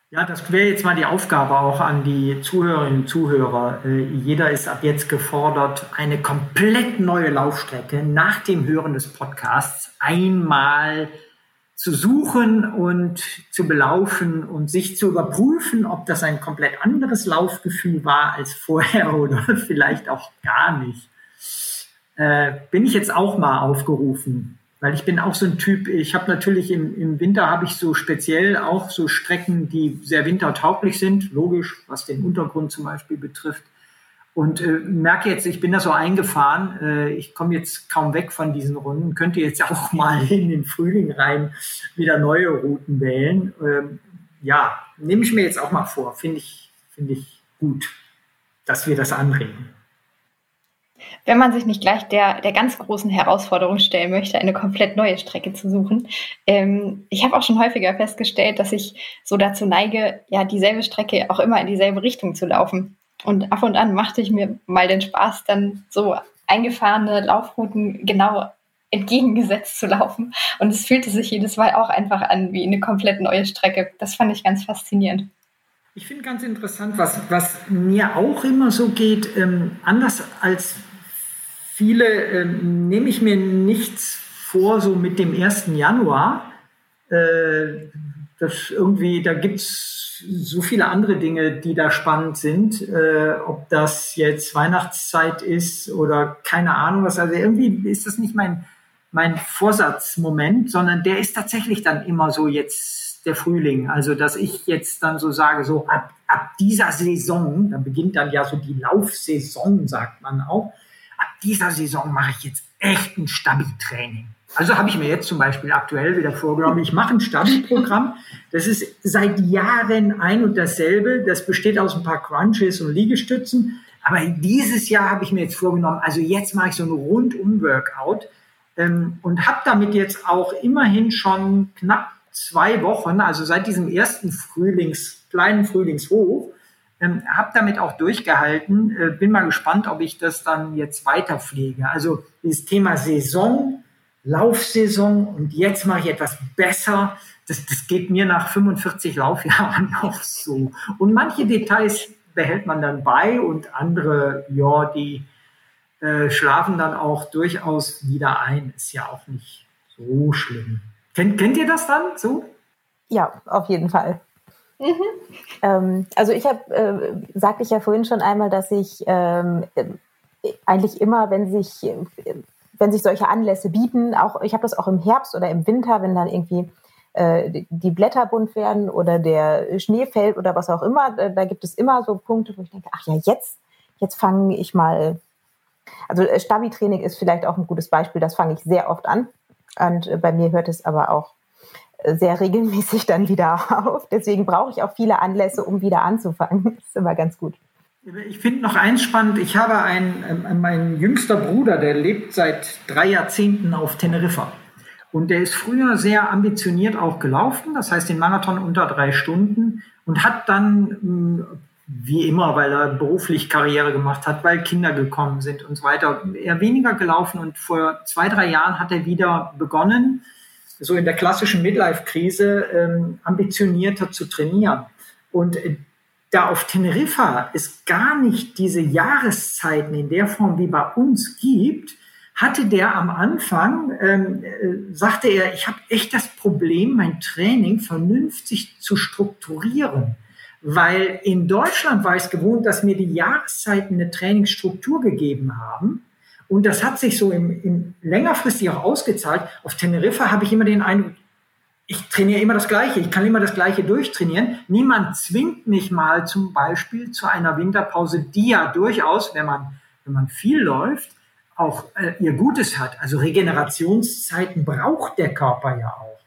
A: Ja, das wäre jetzt mal die Aufgabe auch an die Zuhörerinnen und Zuhörer. Äh, jeder ist ab jetzt gefordert, eine komplett neue Laufstrecke nach dem Hören des Podcasts einmal zu suchen und zu belaufen und sich zu überprüfen, ob das ein komplett anderes Laufgefühl war als vorher oder vielleicht auch gar nicht. Äh, bin ich jetzt auch mal aufgerufen, weil ich bin auch so ein Typ, ich habe natürlich im, im Winter habe ich so speziell auch so Strecken, die sehr wintertauglich sind, logisch, was den Untergrund zum Beispiel betrifft. Und äh, merke jetzt, ich bin da so eingefahren, äh, ich komme jetzt kaum weg von diesen Runden, könnte jetzt auch mal in den Frühling rein wieder neue Routen wählen. Ähm, ja, nehme ich mir jetzt auch mal vor, finde ich, finde ich gut, dass wir das anregen
B: wenn man sich nicht gleich der, der ganz großen Herausforderung stellen möchte, eine komplett neue Strecke zu suchen. Ähm, ich habe auch schon häufiger festgestellt, dass ich so dazu neige, ja, dieselbe Strecke auch immer in dieselbe Richtung zu laufen. Und ab und an machte ich mir mal den Spaß, dann so eingefahrene Laufrouten genau entgegengesetzt zu laufen. Und es fühlte sich jedes Mal auch einfach an wie eine komplett neue Strecke. Das fand ich ganz faszinierend.
A: Ich finde ganz interessant, was, was mir auch immer so geht, ähm, anders als viele ähm, nehme ich mir nichts vor, so mit dem 1. Januar. Äh, das irgendwie, da gibt es so viele andere Dinge, die da spannend sind. Äh, ob das jetzt Weihnachtszeit ist oder keine Ahnung was. Also irgendwie ist das nicht mein, mein Vorsatzmoment, sondern der ist tatsächlich dann immer so jetzt der Frühling. Also, dass ich jetzt dann so sage, so ab, ab dieser Saison, da beginnt dann ja so die Laufsaison, sagt man auch, dieser Saison mache ich jetzt echt ein Stabi-Training. Also habe ich mir jetzt zum Beispiel aktuell wieder vorgenommen, ich mache ein Stabi-Programm. Das ist seit Jahren ein und dasselbe. Das besteht aus ein paar Crunches und Liegestützen. Aber dieses Jahr habe ich mir jetzt vorgenommen, also jetzt mache ich so ein Rundum-Workout ähm, und habe damit jetzt auch immerhin schon knapp zwei Wochen, also seit diesem ersten Frühlings, kleinen Frühlingshoch, ähm, habe damit auch durchgehalten. Äh, bin mal gespannt, ob ich das dann jetzt weiter pflege. Also dieses Thema Saison, Laufsaison und jetzt mache ich etwas besser. Das, das geht mir nach 45 Laufjahren auch so. Und manche Details behält man dann bei und andere, ja, die äh, schlafen dann auch durchaus wieder ein. Ist ja auch nicht so schlimm. Kennt, kennt ihr das dann so?
C: Ja, auf jeden Fall. Mhm. Ähm, also ich habe, äh, sagte ich ja vorhin schon einmal, dass ich ähm, eigentlich immer, wenn sich, wenn sich solche Anlässe bieten, auch ich habe das auch im Herbst oder im Winter, wenn dann irgendwie äh, die Blätter bunt werden oder der Schnee fällt oder was auch immer, da, da gibt es immer so Punkte, wo ich denke, ach ja, jetzt, jetzt fange ich mal. Also äh, Stabi-Training ist vielleicht auch ein gutes Beispiel, das fange ich sehr oft an. Und äh, bei mir hört es aber auch sehr regelmäßig dann wieder auf. Deswegen brauche ich auch viele Anlässe, um wieder anzufangen. Das ist immer ganz gut.
A: Ich finde noch eins spannend. Ich habe einen, äh, mein jüngster Bruder, der lebt seit drei Jahrzehnten auf Teneriffa. Und der ist früher sehr ambitioniert auch gelaufen, das heißt den Marathon unter drei Stunden und hat dann, hm, wie immer, weil er beruflich Karriere gemacht hat, weil Kinder gekommen sind und so weiter, eher weniger gelaufen. Und vor zwei, drei Jahren hat er wieder begonnen, so in der klassischen Midlife-Krise ähm, ambitionierter zu trainieren. Und äh, da auf Teneriffa es gar nicht diese Jahreszeiten in der Form wie bei uns gibt, hatte der am Anfang, ähm, äh, sagte er, ich habe echt das Problem, mein Training vernünftig zu strukturieren. Weil in Deutschland war ich es gewohnt, dass mir die Jahreszeiten eine Trainingsstruktur gegeben haben. Und das hat sich so im, im längerfristig auch ausgezahlt. Auf Teneriffa habe ich immer den Eindruck, ich trainiere immer das Gleiche, ich kann immer das Gleiche durchtrainieren. Niemand zwingt mich mal zum Beispiel zu einer Winterpause, die ja durchaus, wenn man, wenn man viel läuft, auch äh, ihr Gutes hat. Also Regenerationszeiten braucht der Körper ja auch.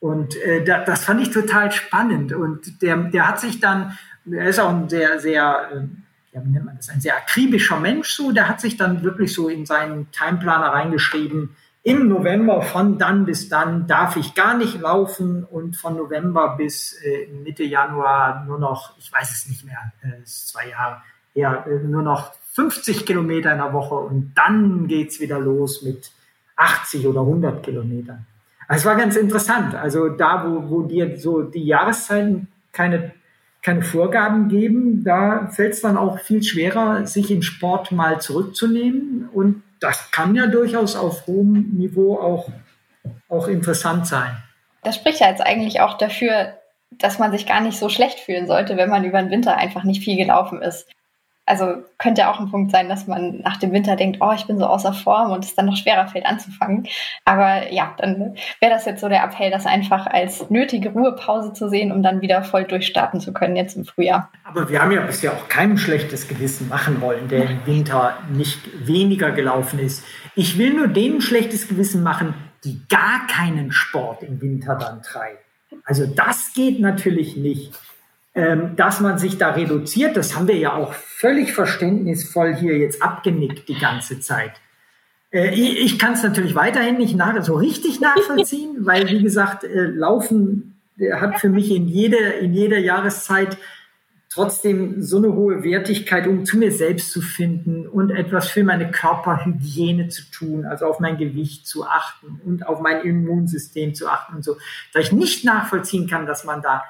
A: Und äh, da, das fand ich total spannend. Und der, der hat sich dann, er ist auch ein sehr, sehr, äh, ja, wie nennt man das, ein sehr akribischer Mensch so, der hat sich dann wirklich so in seinen Timeplaner reingeschrieben, im November von dann bis dann darf ich gar nicht laufen und von November bis äh, Mitte Januar nur noch, ich weiß es nicht mehr, äh, ist zwei Jahre her, äh, nur noch 50 Kilometer in der Woche und dann geht's wieder los mit 80 oder 100 Kilometern. Es war ganz interessant. Also da, wo, wo dir so die Jahreszeiten keine, keine Vorgaben geben, da fällt es dann auch viel schwerer, sich im Sport mal zurückzunehmen. Und das kann ja durchaus auf hohem Niveau auch, auch interessant sein.
B: Das spricht ja jetzt eigentlich auch dafür, dass man sich gar nicht so schlecht fühlen sollte, wenn man über den Winter einfach nicht viel gelaufen ist also könnte auch ein Punkt sein, dass man nach dem Winter denkt, oh, ich bin so außer Form und es dann noch schwerer fällt anzufangen. Aber ja, dann wäre das jetzt so der Appell, das einfach als nötige Ruhepause zu sehen, um dann wieder voll durchstarten zu können jetzt im Frühjahr.
A: Aber wir haben ja bisher auch kein schlechtes Gewissen machen wollen, der im Winter nicht weniger gelaufen ist. Ich will nur denen schlechtes Gewissen machen, die gar keinen Sport im Winter dann treiben. Also das geht natürlich nicht. Ähm, dass man sich da reduziert, das haben wir ja auch völlig verständnisvoll hier jetzt abgenickt die ganze Zeit. Äh, ich, ich kann es natürlich weiterhin nicht nach, so richtig nachvollziehen, weil wie gesagt, äh, Laufen hat für mich in jeder, in jeder Jahreszeit trotzdem so eine hohe Wertigkeit, um zu mir selbst zu finden und etwas für meine Körperhygiene zu tun, also auf mein Gewicht zu achten und auf mein Immunsystem zu achten und so, dass ich nicht nachvollziehen kann, dass man da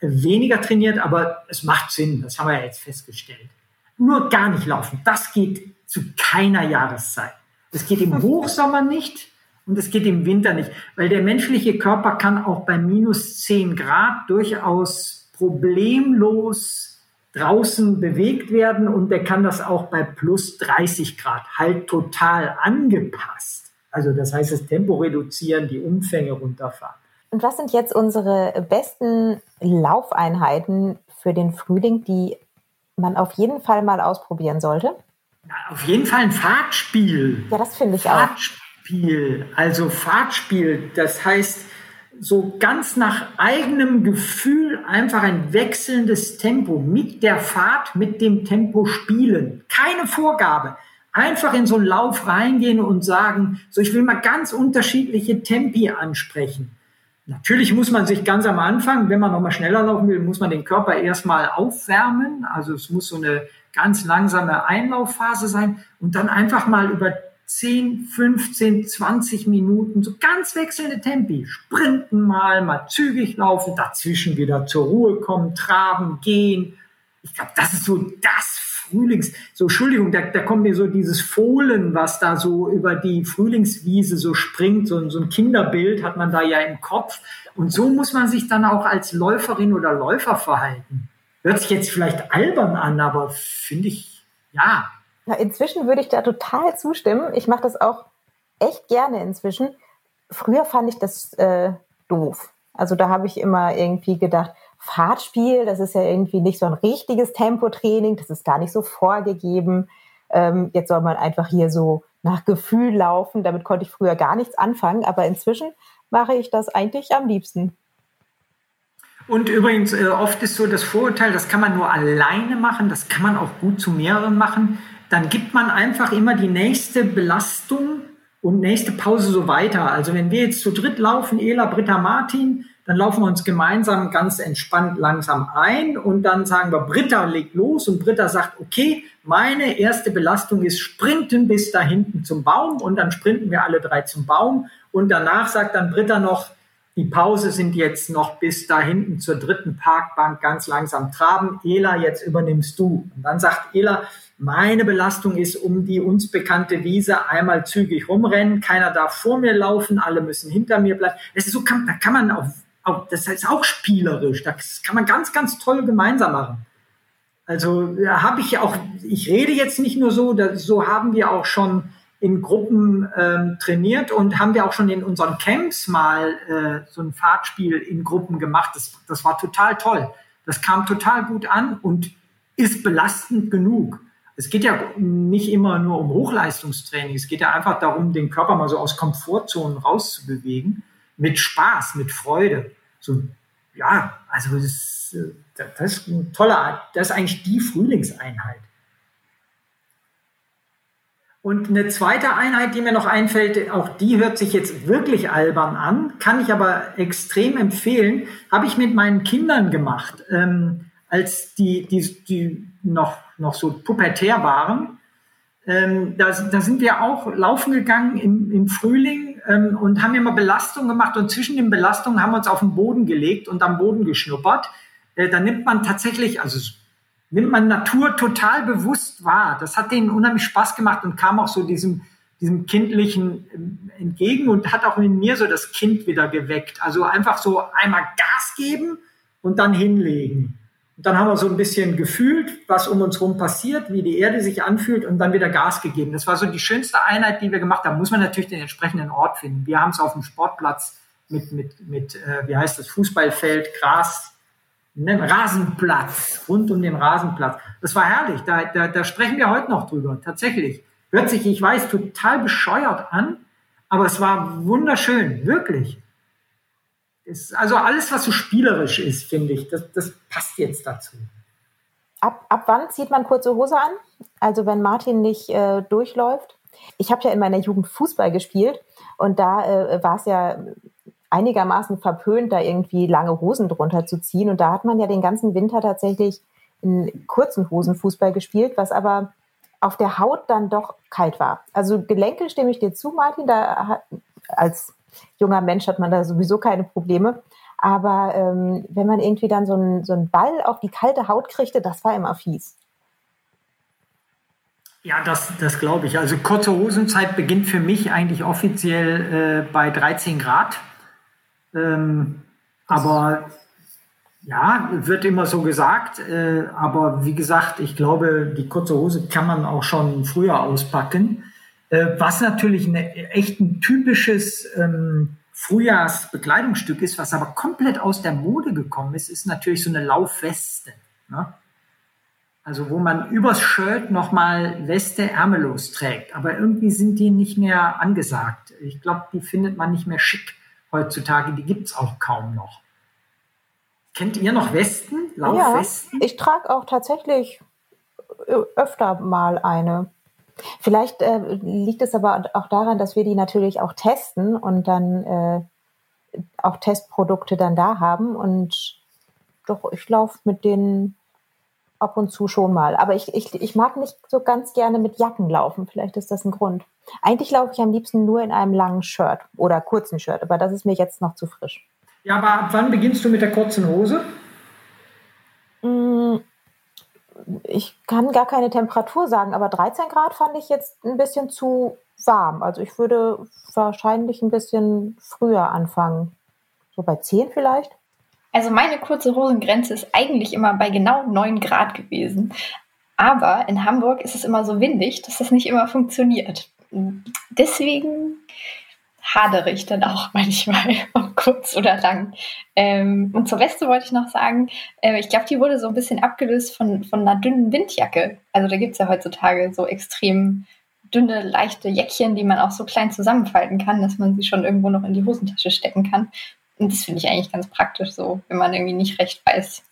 A: weniger trainiert, aber es macht Sinn, das haben wir ja jetzt festgestellt. Nur gar nicht laufen, das geht zu keiner Jahreszeit. Es geht im Hochsommer nicht und es geht im Winter nicht, weil der menschliche Körper kann auch bei minus 10 Grad durchaus problemlos draußen bewegt werden und der kann das auch bei plus 30 Grad halt total angepasst. Also das heißt, das Tempo reduzieren, die Umfänge runterfahren.
C: Und was sind jetzt unsere besten Laufeinheiten für den Frühling, die man auf jeden Fall mal ausprobieren sollte?
A: Na, auf jeden Fall ein Fahrtspiel.
C: Ja, das finde ich
A: Fahrtspiel. auch. Fahrtspiel, also Fahrtspiel, das heißt so ganz nach eigenem Gefühl einfach ein wechselndes Tempo mit der Fahrt, mit dem Tempo spielen. Keine Vorgabe. Einfach in so einen Lauf reingehen und sagen, so ich will mal ganz unterschiedliche Tempi ansprechen. Natürlich muss man sich ganz am Anfang, wenn man nochmal schneller laufen will, muss man den Körper erstmal aufwärmen. Also es muss so eine ganz langsame Einlaufphase sein und dann einfach mal über 10, 15, 20 Minuten so ganz wechselnde Tempi. Sprinten mal, mal zügig laufen, dazwischen wieder zur Ruhe kommen, traben, gehen. Ich glaube, das ist so das Frühlings, so Entschuldigung, da, da kommt mir so dieses Fohlen, was da so über die Frühlingswiese so springt, so, so ein Kinderbild hat man da ja im Kopf. Und so muss man sich dann auch als Läuferin oder Läufer verhalten. Hört sich jetzt vielleicht albern an, aber finde ich, ja.
C: ja. Inzwischen würde ich da total zustimmen. Ich mache das auch echt gerne inzwischen. Früher fand ich das äh, doof. Also da habe ich immer irgendwie gedacht, Fahrtspiel, das ist ja irgendwie nicht so ein richtiges Tempotraining, das ist gar nicht so vorgegeben. Ähm, jetzt soll man einfach hier so nach Gefühl laufen. Damit konnte ich früher gar nichts anfangen, aber inzwischen mache ich das eigentlich am liebsten.
A: Und übrigens, äh, oft ist so das Vorurteil, das kann man nur alleine machen, das kann man auch gut zu mehreren machen. Dann gibt man einfach immer die nächste Belastung und nächste Pause so weiter. Also wenn wir jetzt zu dritt laufen, Ela, Britta, Martin, dann laufen wir uns gemeinsam ganz entspannt langsam ein und dann sagen wir, Britta legt los und Britta sagt, okay, meine erste Belastung ist Sprinten bis da hinten zum Baum und dann sprinten wir alle drei zum Baum und danach sagt dann Britta noch, die Pause sind jetzt noch bis da hinten zur dritten Parkbank ganz langsam traben. Ela, jetzt übernimmst du. Und dann sagt Ela, meine Belastung ist um die uns bekannte Wiese einmal zügig rumrennen. Keiner darf vor mir laufen, alle müssen hinter mir bleiben. Das ist so, kann, da kann man auch, auch, das ist auch spielerisch. Das kann man ganz, ganz toll gemeinsam machen. Also habe ich auch, ich rede jetzt nicht nur so, das, so haben wir auch schon in Gruppen ähm, trainiert und haben wir auch schon in unseren Camps mal äh, so ein Fahrtspiel in Gruppen gemacht. Das, das war total toll. Das kam total gut an und ist belastend genug. Es geht ja nicht immer nur um Hochleistungstraining. Es geht ja einfach darum, den Körper mal so aus Komfortzonen rauszubewegen. Mit Spaß, mit Freude. So, ja, also das, äh, das ist ein toller, das ist eigentlich die Frühlingseinheit. Und eine zweite Einheit, die mir noch einfällt, auch die hört sich jetzt wirklich albern an, kann ich aber extrem empfehlen, habe ich mit meinen Kindern gemacht, ähm, als die, die, die noch, noch so pubertär waren. Ähm, da, da sind wir auch laufen gegangen im, im Frühling ähm, und haben immer Belastung gemacht und zwischen den Belastungen haben wir uns auf den Boden gelegt und am Boden geschnuppert. Äh, da nimmt man tatsächlich, also nimmt man Natur total bewusst wahr. Das hat denen unheimlich Spaß gemacht und kam auch so diesem, diesem Kindlichen ähm, entgegen und hat auch in mir so das Kind wieder geweckt. Also einfach so einmal Gas geben und dann hinlegen. Und dann haben wir so ein bisschen gefühlt, was um uns herum passiert, wie die Erde sich anfühlt und dann wieder Gas gegeben. Das war so die schönste Einheit, die wir gemacht haben. Muss man natürlich den entsprechenden Ort finden. Wir haben es auf dem Sportplatz mit, mit, mit äh, wie heißt das, Fußballfeld, Gras, einen Rasenplatz, rund um den Rasenplatz. Das war herrlich. Da, da, da sprechen wir heute noch drüber. Tatsächlich. Hört sich, ich weiß, total bescheuert an, aber es war wunderschön, wirklich. Ist also alles, was so spielerisch ist, finde ich, das, das passt jetzt dazu.
C: Ab, ab wann zieht man kurze Hose an? Also wenn Martin nicht äh, durchläuft. Ich habe ja in meiner Jugend Fußball gespielt und da äh, war es ja einigermaßen verpönt, da irgendwie lange Hosen drunter zu ziehen. Und da hat man ja den ganzen Winter tatsächlich in kurzen Hosen Fußball gespielt, was aber auf der Haut dann doch kalt war. Also Gelenke stimme ich dir zu, Martin. Da hat, als junger Mensch hat man da sowieso keine Probleme. Aber ähm, wenn man irgendwie dann so einen, so einen Ball auf die kalte Haut kriegte, das war immer fies.
A: Ja, das, das glaube ich. Also kurze Hosenzeit beginnt für mich eigentlich offiziell äh, bei 13 Grad. Ähm, aber ja, wird immer so gesagt. Äh, aber wie gesagt, ich glaube, die kurze Hose kann man auch schon früher auspacken. Äh, was natürlich eine, echt ein typisches ähm, Frühjahrsbekleidungsstück ist, was aber komplett aus der Mode gekommen ist, ist natürlich so eine Laufweste. Ne? Also wo man übers Shirt nochmal Weste ärmellos trägt. Aber irgendwie sind die nicht mehr angesagt. Ich glaube, die findet man nicht mehr schick heutzutage, die gibt es auch kaum noch. Kennt ihr noch Westen,
C: Laufwesten? Ja, ich trage auch tatsächlich äh, öfter mal eine. Vielleicht äh, liegt es aber auch daran, dass wir die natürlich auch testen und dann äh, auch Testprodukte dann da haben. Und doch, ich laufe mit denen ab und zu schon mal. Aber ich, ich, ich mag nicht so ganz gerne mit Jacken laufen. Vielleicht ist das ein Grund. Eigentlich laufe ich am liebsten nur in einem langen Shirt oder kurzen Shirt, aber das ist mir jetzt noch zu frisch.
A: Ja, aber ab wann beginnst du mit der kurzen Hose?
C: Ich kann gar keine Temperatur sagen, aber 13 Grad fand ich jetzt ein bisschen zu warm. Also ich würde wahrscheinlich ein bisschen früher anfangen. So bei 10 vielleicht?
B: Also meine kurze Hosengrenze ist eigentlich immer bei genau 9 Grad gewesen. Aber in Hamburg ist es immer so windig, dass das nicht immer funktioniert. Deswegen hadere ich dann auch manchmal, ob kurz oder lang. Ähm, und zur Weste wollte ich noch sagen, äh, ich glaube, die wurde so ein bisschen abgelöst von, von einer dünnen Windjacke. Also da gibt es ja heutzutage so extrem dünne, leichte Jäckchen, die man auch so klein zusammenfalten kann, dass man sie schon irgendwo noch in die Hosentasche stecken kann. Und das finde ich eigentlich ganz praktisch so, wenn man irgendwie nicht recht weiß,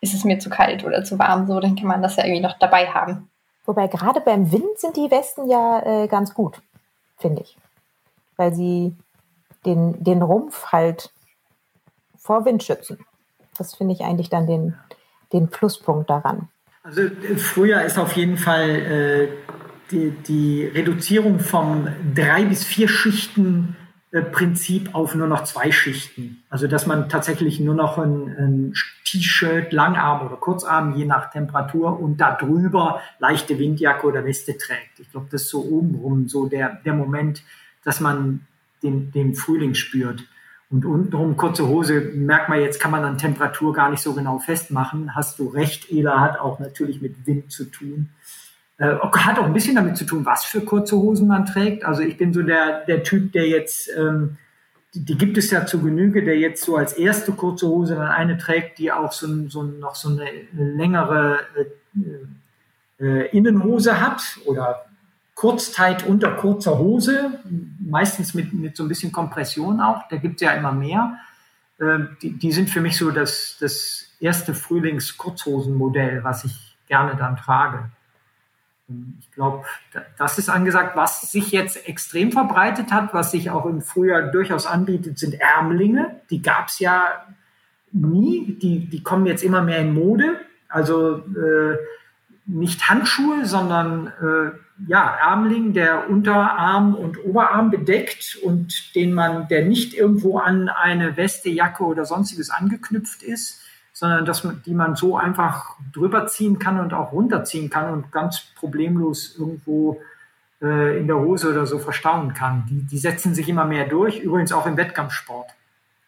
B: ist es mir zu kalt oder zu warm, so, dann kann man das ja irgendwie noch dabei haben.
C: Wobei gerade beim Wind sind die Westen ja äh, ganz gut, finde ich. Weil sie den, den Rumpf halt vor Wind schützen. Das finde ich eigentlich dann den, den Pluspunkt daran.
A: Also früher ist auf jeden Fall äh, die, die Reduzierung vom drei bis vier Schichten Prinzip auf nur noch zwei Schichten. Also dass man tatsächlich nur noch ein, ein T-Shirt, Langarm oder Kurzarm, je nach Temperatur und darüber leichte Windjacke oder Weste trägt. Ich glaube, das ist so obenrum so der, der Moment, dass man den, den Frühling spürt. Und untenrum kurze Hose, merkt man jetzt, kann man an Temperatur gar nicht so genau festmachen. Hast du recht, Ela hat auch natürlich mit Wind zu tun. Äh, hat auch ein bisschen damit zu tun, was für kurze Hosen man trägt. Also ich bin so der, der Typ, der jetzt, ähm, die, die gibt es ja zu Genüge, der jetzt so als erste kurze Hose dann eine trägt, die auch so, so noch so eine, längere äh, äh, Innenhose hat oder Kurzteit unter kurzer Hose, meistens mit, mit so ein bisschen Kompression auch. Da gibt es ja immer mehr. Äh, die, die sind für mich so das, das erste Frühlings-Kurzhosenmodell, was ich gerne dann trage. Ich glaube, das ist angesagt. Was sich jetzt extrem verbreitet hat, was sich auch im Frühjahr durchaus anbietet, sind Ärmlinge. Die gab es ja nie. Die, die kommen jetzt immer mehr in Mode. Also äh, nicht Handschuhe, sondern äh, ja, Ärmling, der Unterarm und Oberarm bedeckt und den man, der nicht irgendwo an eine Weste, Jacke oder sonstiges angeknüpft ist, sondern dass man, die man so einfach drüber ziehen kann und auch runterziehen kann und ganz problemlos irgendwo äh, in der Hose oder so verstauen kann. Die, die setzen sich immer mehr durch, übrigens auch im Wettkampfsport.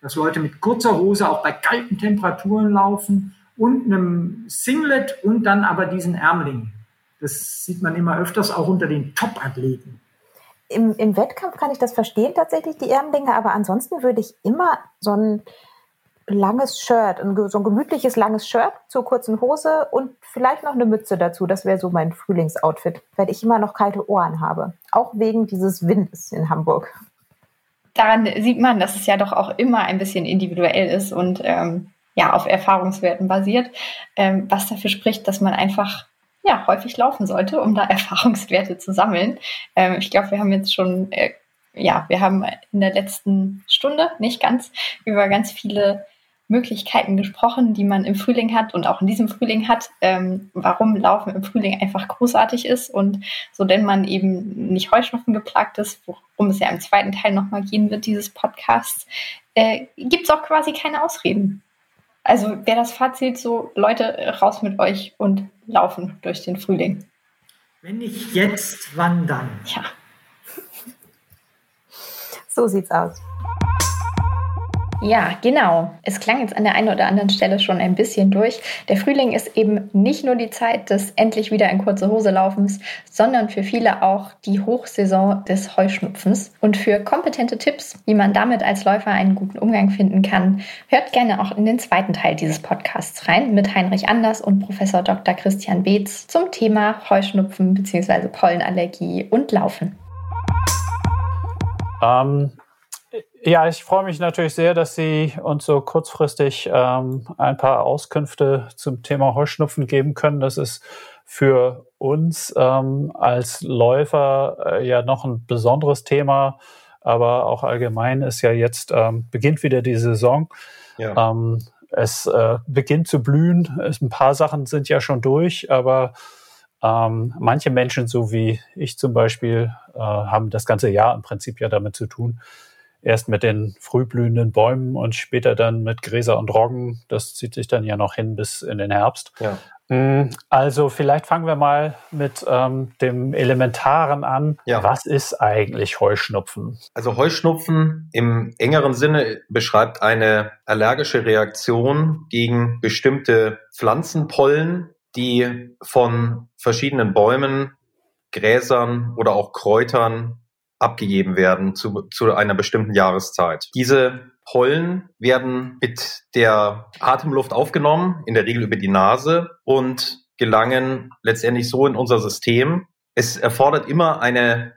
A: Dass Leute mit kurzer Hose auch bei kalten Temperaturen laufen und einem Singlet und dann aber diesen Ärmling. Das sieht man immer öfters auch unter den Top-Athleten.
C: Im, Im Wettkampf kann ich das verstehen, tatsächlich die Ärmlinge, aber ansonsten würde ich immer so ein langes Shirt, so ein gemütliches langes Shirt zur kurzen Hose und vielleicht noch eine Mütze dazu. Das wäre so mein Frühlingsoutfit, weil ich immer noch kalte Ohren habe. Auch wegen dieses Windes in Hamburg.
B: Daran sieht man, dass es ja doch auch immer ein bisschen individuell ist und ähm, ja auf Erfahrungswerten basiert, ähm, was dafür spricht, dass man einfach ja häufig laufen sollte, um da Erfahrungswerte zu sammeln. Ähm, ich glaube, wir haben jetzt schon äh, ja, wir haben in der letzten Stunde, nicht ganz, über ganz viele Möglichkeiten gesprochen, die man im Frühling hat und auch in diesem Frühling hat, ähm, warum Laufen im Frühling einfach großartig ist und so, denn man eben nicht Heuschnupfen geplagt ist, worum es ja im zweiten Teil nochmal gehen wird, dieses Podcasts, äh, gibt es auch quasi keine Ausreden. Also wäre das Fazit so, Leute, raus mit euch und laufen durch den Frühling.
A: Wenn nicht jetzt, wann dann?
B: Ja.
C: So sieht's aus.
B: Ja, genau. Es klang jetzt an der einen oder anderen Stelle schon ein bisschen durch. Der Frühling ist eben nicht nur die Zeit des endlich wieder in kurze Hose laufens, sondern für viele auch die Hochsaison des Heuschnupfens. Und für kompetente Tipps, wie man damit als Läufer einen guten Umgang finden kann, hört gerne auch in den zweiten Teil dieses Podcasts rein mit Heinrich Anders und Professor Dr. Christian Beetz zum Thema Heuschnupfen bzw. Pollenallergie und Laufen.
D: Ähm, ja, ich freue mich natürlich sehr, dass Sie uns so kurzfristig ähm, ein paar Auskünfte zum Thema Heuschnupfen geben können. Das ist für uns ähm, als Läufer äh, ja noch ein besonderes Thema, aber auch allgemein ist ja jetzt ähm, beginnt wieder die Saison. Ja. Ähm, es äh, beginnt zu blühen. Es, ein paar Sachen sind ja schon durch, aber ähm, manche Menschen, so wie ich zum Beispiel, äh, haben das ganze Jahr im Prinzip ja damit zu tun. Erst mit den frühblühenden Bäumen und später dann mit Gräser und Roggen. Das zieht sich dann ja noch hin bis in den Herbst. Ja. Mm, also vielleicht fangen wir mal mit ähm, dem Elementaren an. Ja. Was ist eigentlich Heuschnupfen?
E: Also Heuschnupfen im engeren Sinne beschreibt eine allergische Reaktion gegen bestimmte Pflanzenpollen, die von verschiedenen Bäumen, Gräsern oder auch Kräutern abgegeben werden zu, zu einer bestimmten Jahreszeit. Diese Pollen werden mit der Atemluft aufgenommen, in der Regel über die Nase und gelangen letztendlich so in unser System. Es erfordert immer eine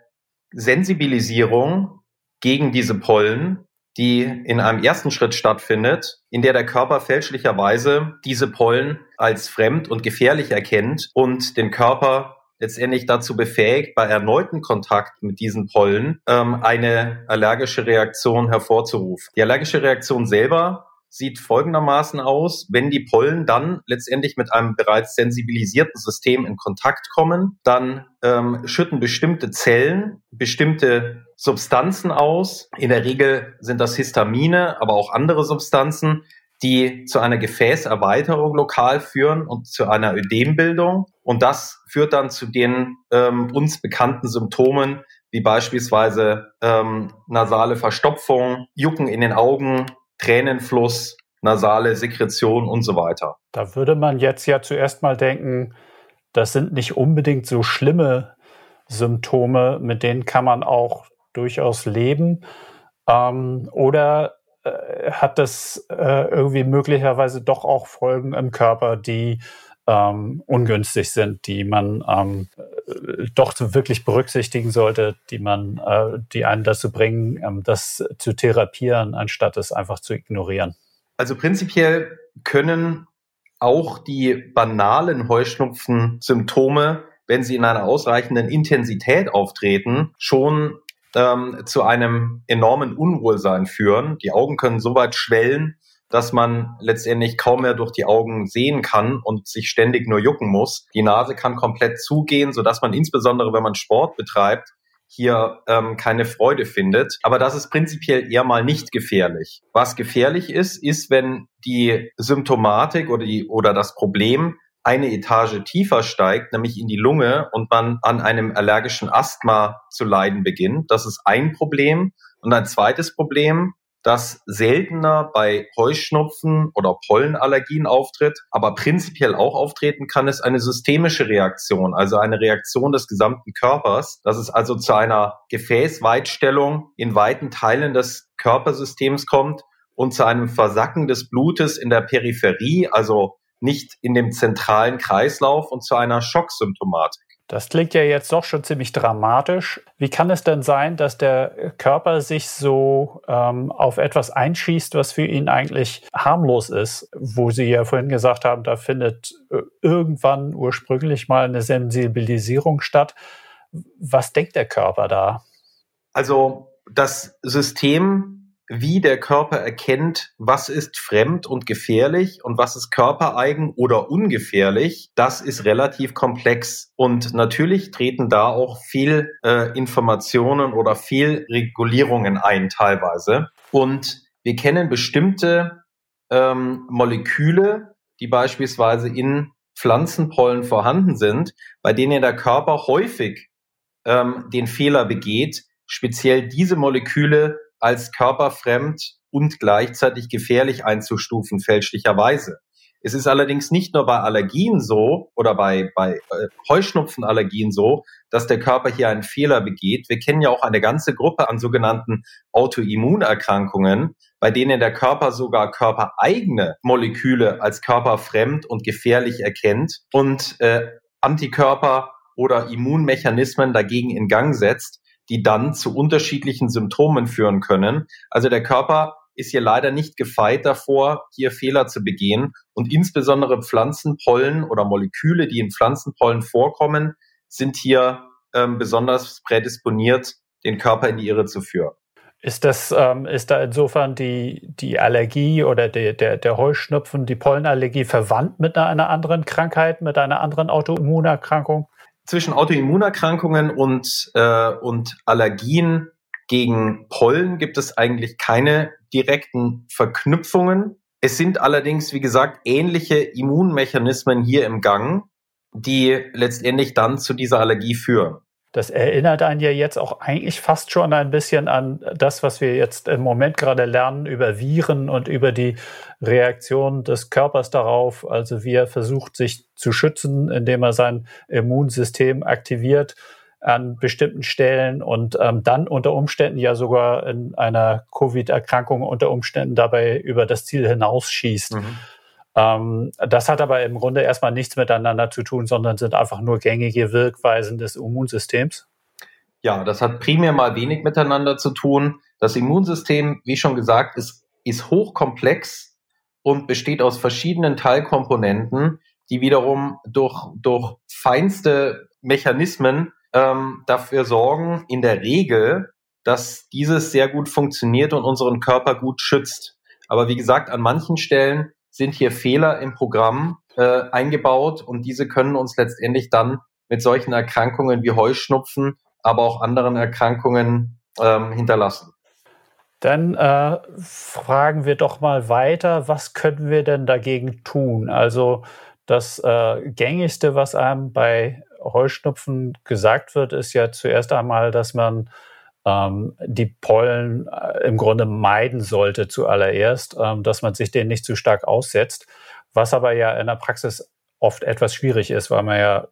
E: Sensibilisierung gegen diese Pollen, die in einem ersten Schritt stattfindet, in der der Körper fälschlicherweise diese Pollen als fremd und gefährlich erkennt und den Körper letztendlich dazu befähigt, bei erneuten Kontakt mit diesen Pollen ähm, eine allergische Reaktion hervorzurufen. Die allergische Reaktion selber sieht folgendermaßen aus, wenn die Pollen dann letztendlich mit einem bereits sensibilisierten System in Kontakt kommen, dann ähm, schütten bestimmte Zellen bestimmte Substanzen aus. In der Regel sind das Histamine, aber auch andere Substanzen, die zu einer Gefäßerweiterung lokal führen und zu einer Ödembildung. Und das führt dann zu den ähm, uns bekannten Symptomen, wie beispielsweise ähm, nasale Verstopfung, Jucken in den Augen, Tränenfluss, nasale Sekretion und so weiter.
D: Da würde man jetzt ja zuerst mal denken, das sind nicht unbedingt so schlimme Symptome, mit denen kann man auch durchaus leben. Ähm, oder äh, hat das äh, irgendwie möglicherweise doch auch Folgen im Körper, die ähm, ungünstig sind, die man ähm, äh, doch wirklich berücksichtigen sollte, die man, äh, die einen dazu bringen, ähm, das zu therapieren, anstatt es einfach zu ignorieren.
E: Also prinzipiell können auch die banalen Heuschnupfen-Symptome, wenn sie in einer ausreichenden Intensität auftreten, schon ähm, zu einem enormen Unwohlsein führen. Die Augen können so weit schwellen, dass man letztendlich kaum mehr durch die Augen sehen kann und sich ständig nur jucken muss. Die Nase kann komplett zugehen, so dass man insbesondere, wenn man Sport betreibt, hier ähm, keine Freude findet. Aber das ist prinzipiell eher mal nicht gefährlich. Was gefährlich ist, ist, wenn die Symptomatik oder, die, oder das Problem eine Etage tiefer steigt, nämlich in die Lunge und man an einem allergischen Asthma zu leiden beginnt. Das ist ein Problem. Und ein zweites Problem, das seltener bei Heuschnupfen oder Pollenallergien auftritt, aber prinzipiell auch auftreten kann, ist eine systemische Reaktion, also eine Reaktion des gesamten Körpers. Dass es also zu einer Gefäßweitstellung in weiten Teilen des Körpersystems kommt und zu einem Versacken des Blutes in der Peripherie, also nicht in dem zentralen Kreislauf und zu einer Schocksymptomatik.
D: Das klingt ja jetzt doch schon ziemlich dramatisch. Wie kann es denn sein, dass der Körper sich so ähm, auf etwas einschießt, was für ihn eigentlich harmlos ist? Wo Sie ja vorhin gesagt haben, da findet äh, irgendwann ursprünglich mal eine Sensibilisierung statt. Was denkt der Körper da?
E: Also das System wie der Körper erkennt, was ist fremd und gefährlich und was ist körpereigen oder ungefährlich, das ist relativ komplex. Und natürlich treten da auch viel äh, Informationen oder viel Regulierungen ein teilweise. Und wir kennen bestimmte ähm, Moleküle, die beispielsweise in Pflanzenpollen vorhanden sind, bei denen der Körper häufig ähm, den Fehler begeht, speziell diese Moleküle als körperfremd und gleichzeitig gefährlich einzustufen, fälschlicherweise. Es ist allerdings nicht nur bei Allergien so oder bei, bei äh, Heuschnupfenallergien so, dass der Körper hier einen Fehler begeht. Wir kennen ja auch eine ganze Gruppe an sogenannten Autoimmunerkrankungen, bei denen der Körper sogar körpereigene Moleküle als körperfremd und gefährlich erkennt und äh, Antikörper oder Immunmechanismen dagegen in Gang setzt die dann zu unterschiedlichen Symptomen führen können. Also der Körper ist hier leider nicht gefeit davor, hier Fehler zu begehen. Und insbesondere Pflanzenpollen oder Moleküle, die in Pflanzenpollen vorkommen, sind hier ähm, besonders prädisponiert, den Körper in die Irre zu führen.
D: Ist das, ähm, ist da insofern die, die Allergie oder die, der, der Heuschnupfen, die Pollenallergie verwandt mit einer anderen Krankheit, mit einer anderen Autoimmunerkrankung?
E: Zwischen Autoimmunerkrankungen und, äh, und Allergien gegen Pollen gibt es eigentlich keine direkten Verknüpfungen. Es sind allerdings, wie gesagt, ähnliche Immunmechanismen hier im Gang, die letztendlich dann zu dieser Allergie führen.
D: Das erinnert einen ja jetzt auch eigentlich fast schon ein bisschen an das, was wir jetzt im Moment gerade lernen über Viren und über die Reaktion des Körpers darauf. Also wie er versucht, sich zu schützen, indem er sein Immunsystem aktiviert an bestimmten Stellen und ähm, dann unter Umständen ja sogar in einer Covid-Erkrankung unter Umständen dabei über das Ziel hinausschießt. Mhm. Ähm, das hat aber im Grunde erstmal nichts miteinander zu tun, sondern sind einfach nur gängige Wirkweisen des Immunsystems.
E: Ja, das hat primär mal wenig miteinander zu tun. Das Immunsystem, wie schon gesagt, ist, ist hochkomplex und besteht aus verschiedenen Teilkomponenten, die wiederum durch, durch feinste Mechanismen ähm, dafür sorgen, in der Regel, dass dieses sehr gut funktioniert und unseren Körper gut schützt. Aber wie gesagt, an manchen Stellen sind hier Fehler im Programm äh, eingebaut und diese können uns letztendlich dann mit solchen Erkrankungen wie Heuschnupfen, aber auch anderen Erkrankungen ähm, hinterlassen.
D: Dann äh, fragen wir doch mal weiter, was können wir denn dagegen tun? Also das äh, gängigste, was einem bei Heuschnupfen gesagt wird, ist ja zuerst einmal, dass man ähm, die Pollen äh, im Grunde meiden sollte zuallererst, ähm, dass man sich denen nicht zu stark aussetzt, was aber ja in der Praxis oft etwas schwierig ist, weil man ja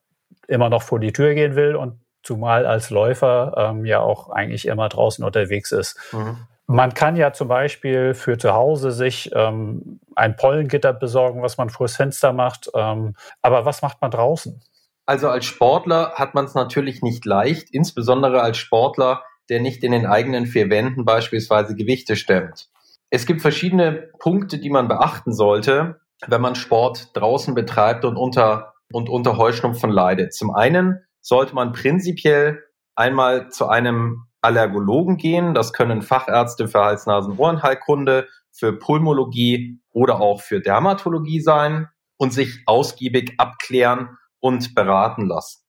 D: immer noch vor die Tür gehen will und zumal als Läufer ähm, ja auch eigentlich immer draußen unterwegs ist. Mhm. Man kann ja zum Beispiel für zu Hause sich ähm, ein Pollengitter besorgen, was man vors Fenster macht. Ähm, aber was macht man draußen?
E: Also als Sportler hat man es natürlich nicht leicht, insbesondere als Sportler, der nicht in den eigenen vier Wänden beispielsweise Gewichte stemmt. Es gibt verschiedene Punkte, die man beachten sollte, wenn man Sport draußen betreibt und unter, und unter Heuschnupfen leidet. Zum einen sollte man prinzipiell einmal zu einem Allergologen gehen. Das können Fachärzte für Hals-Nasen-Ohrenheilkunde, für Pulmologie oder auch für Dermatologie sein und sich ausgiebig abklären und beraten lassen.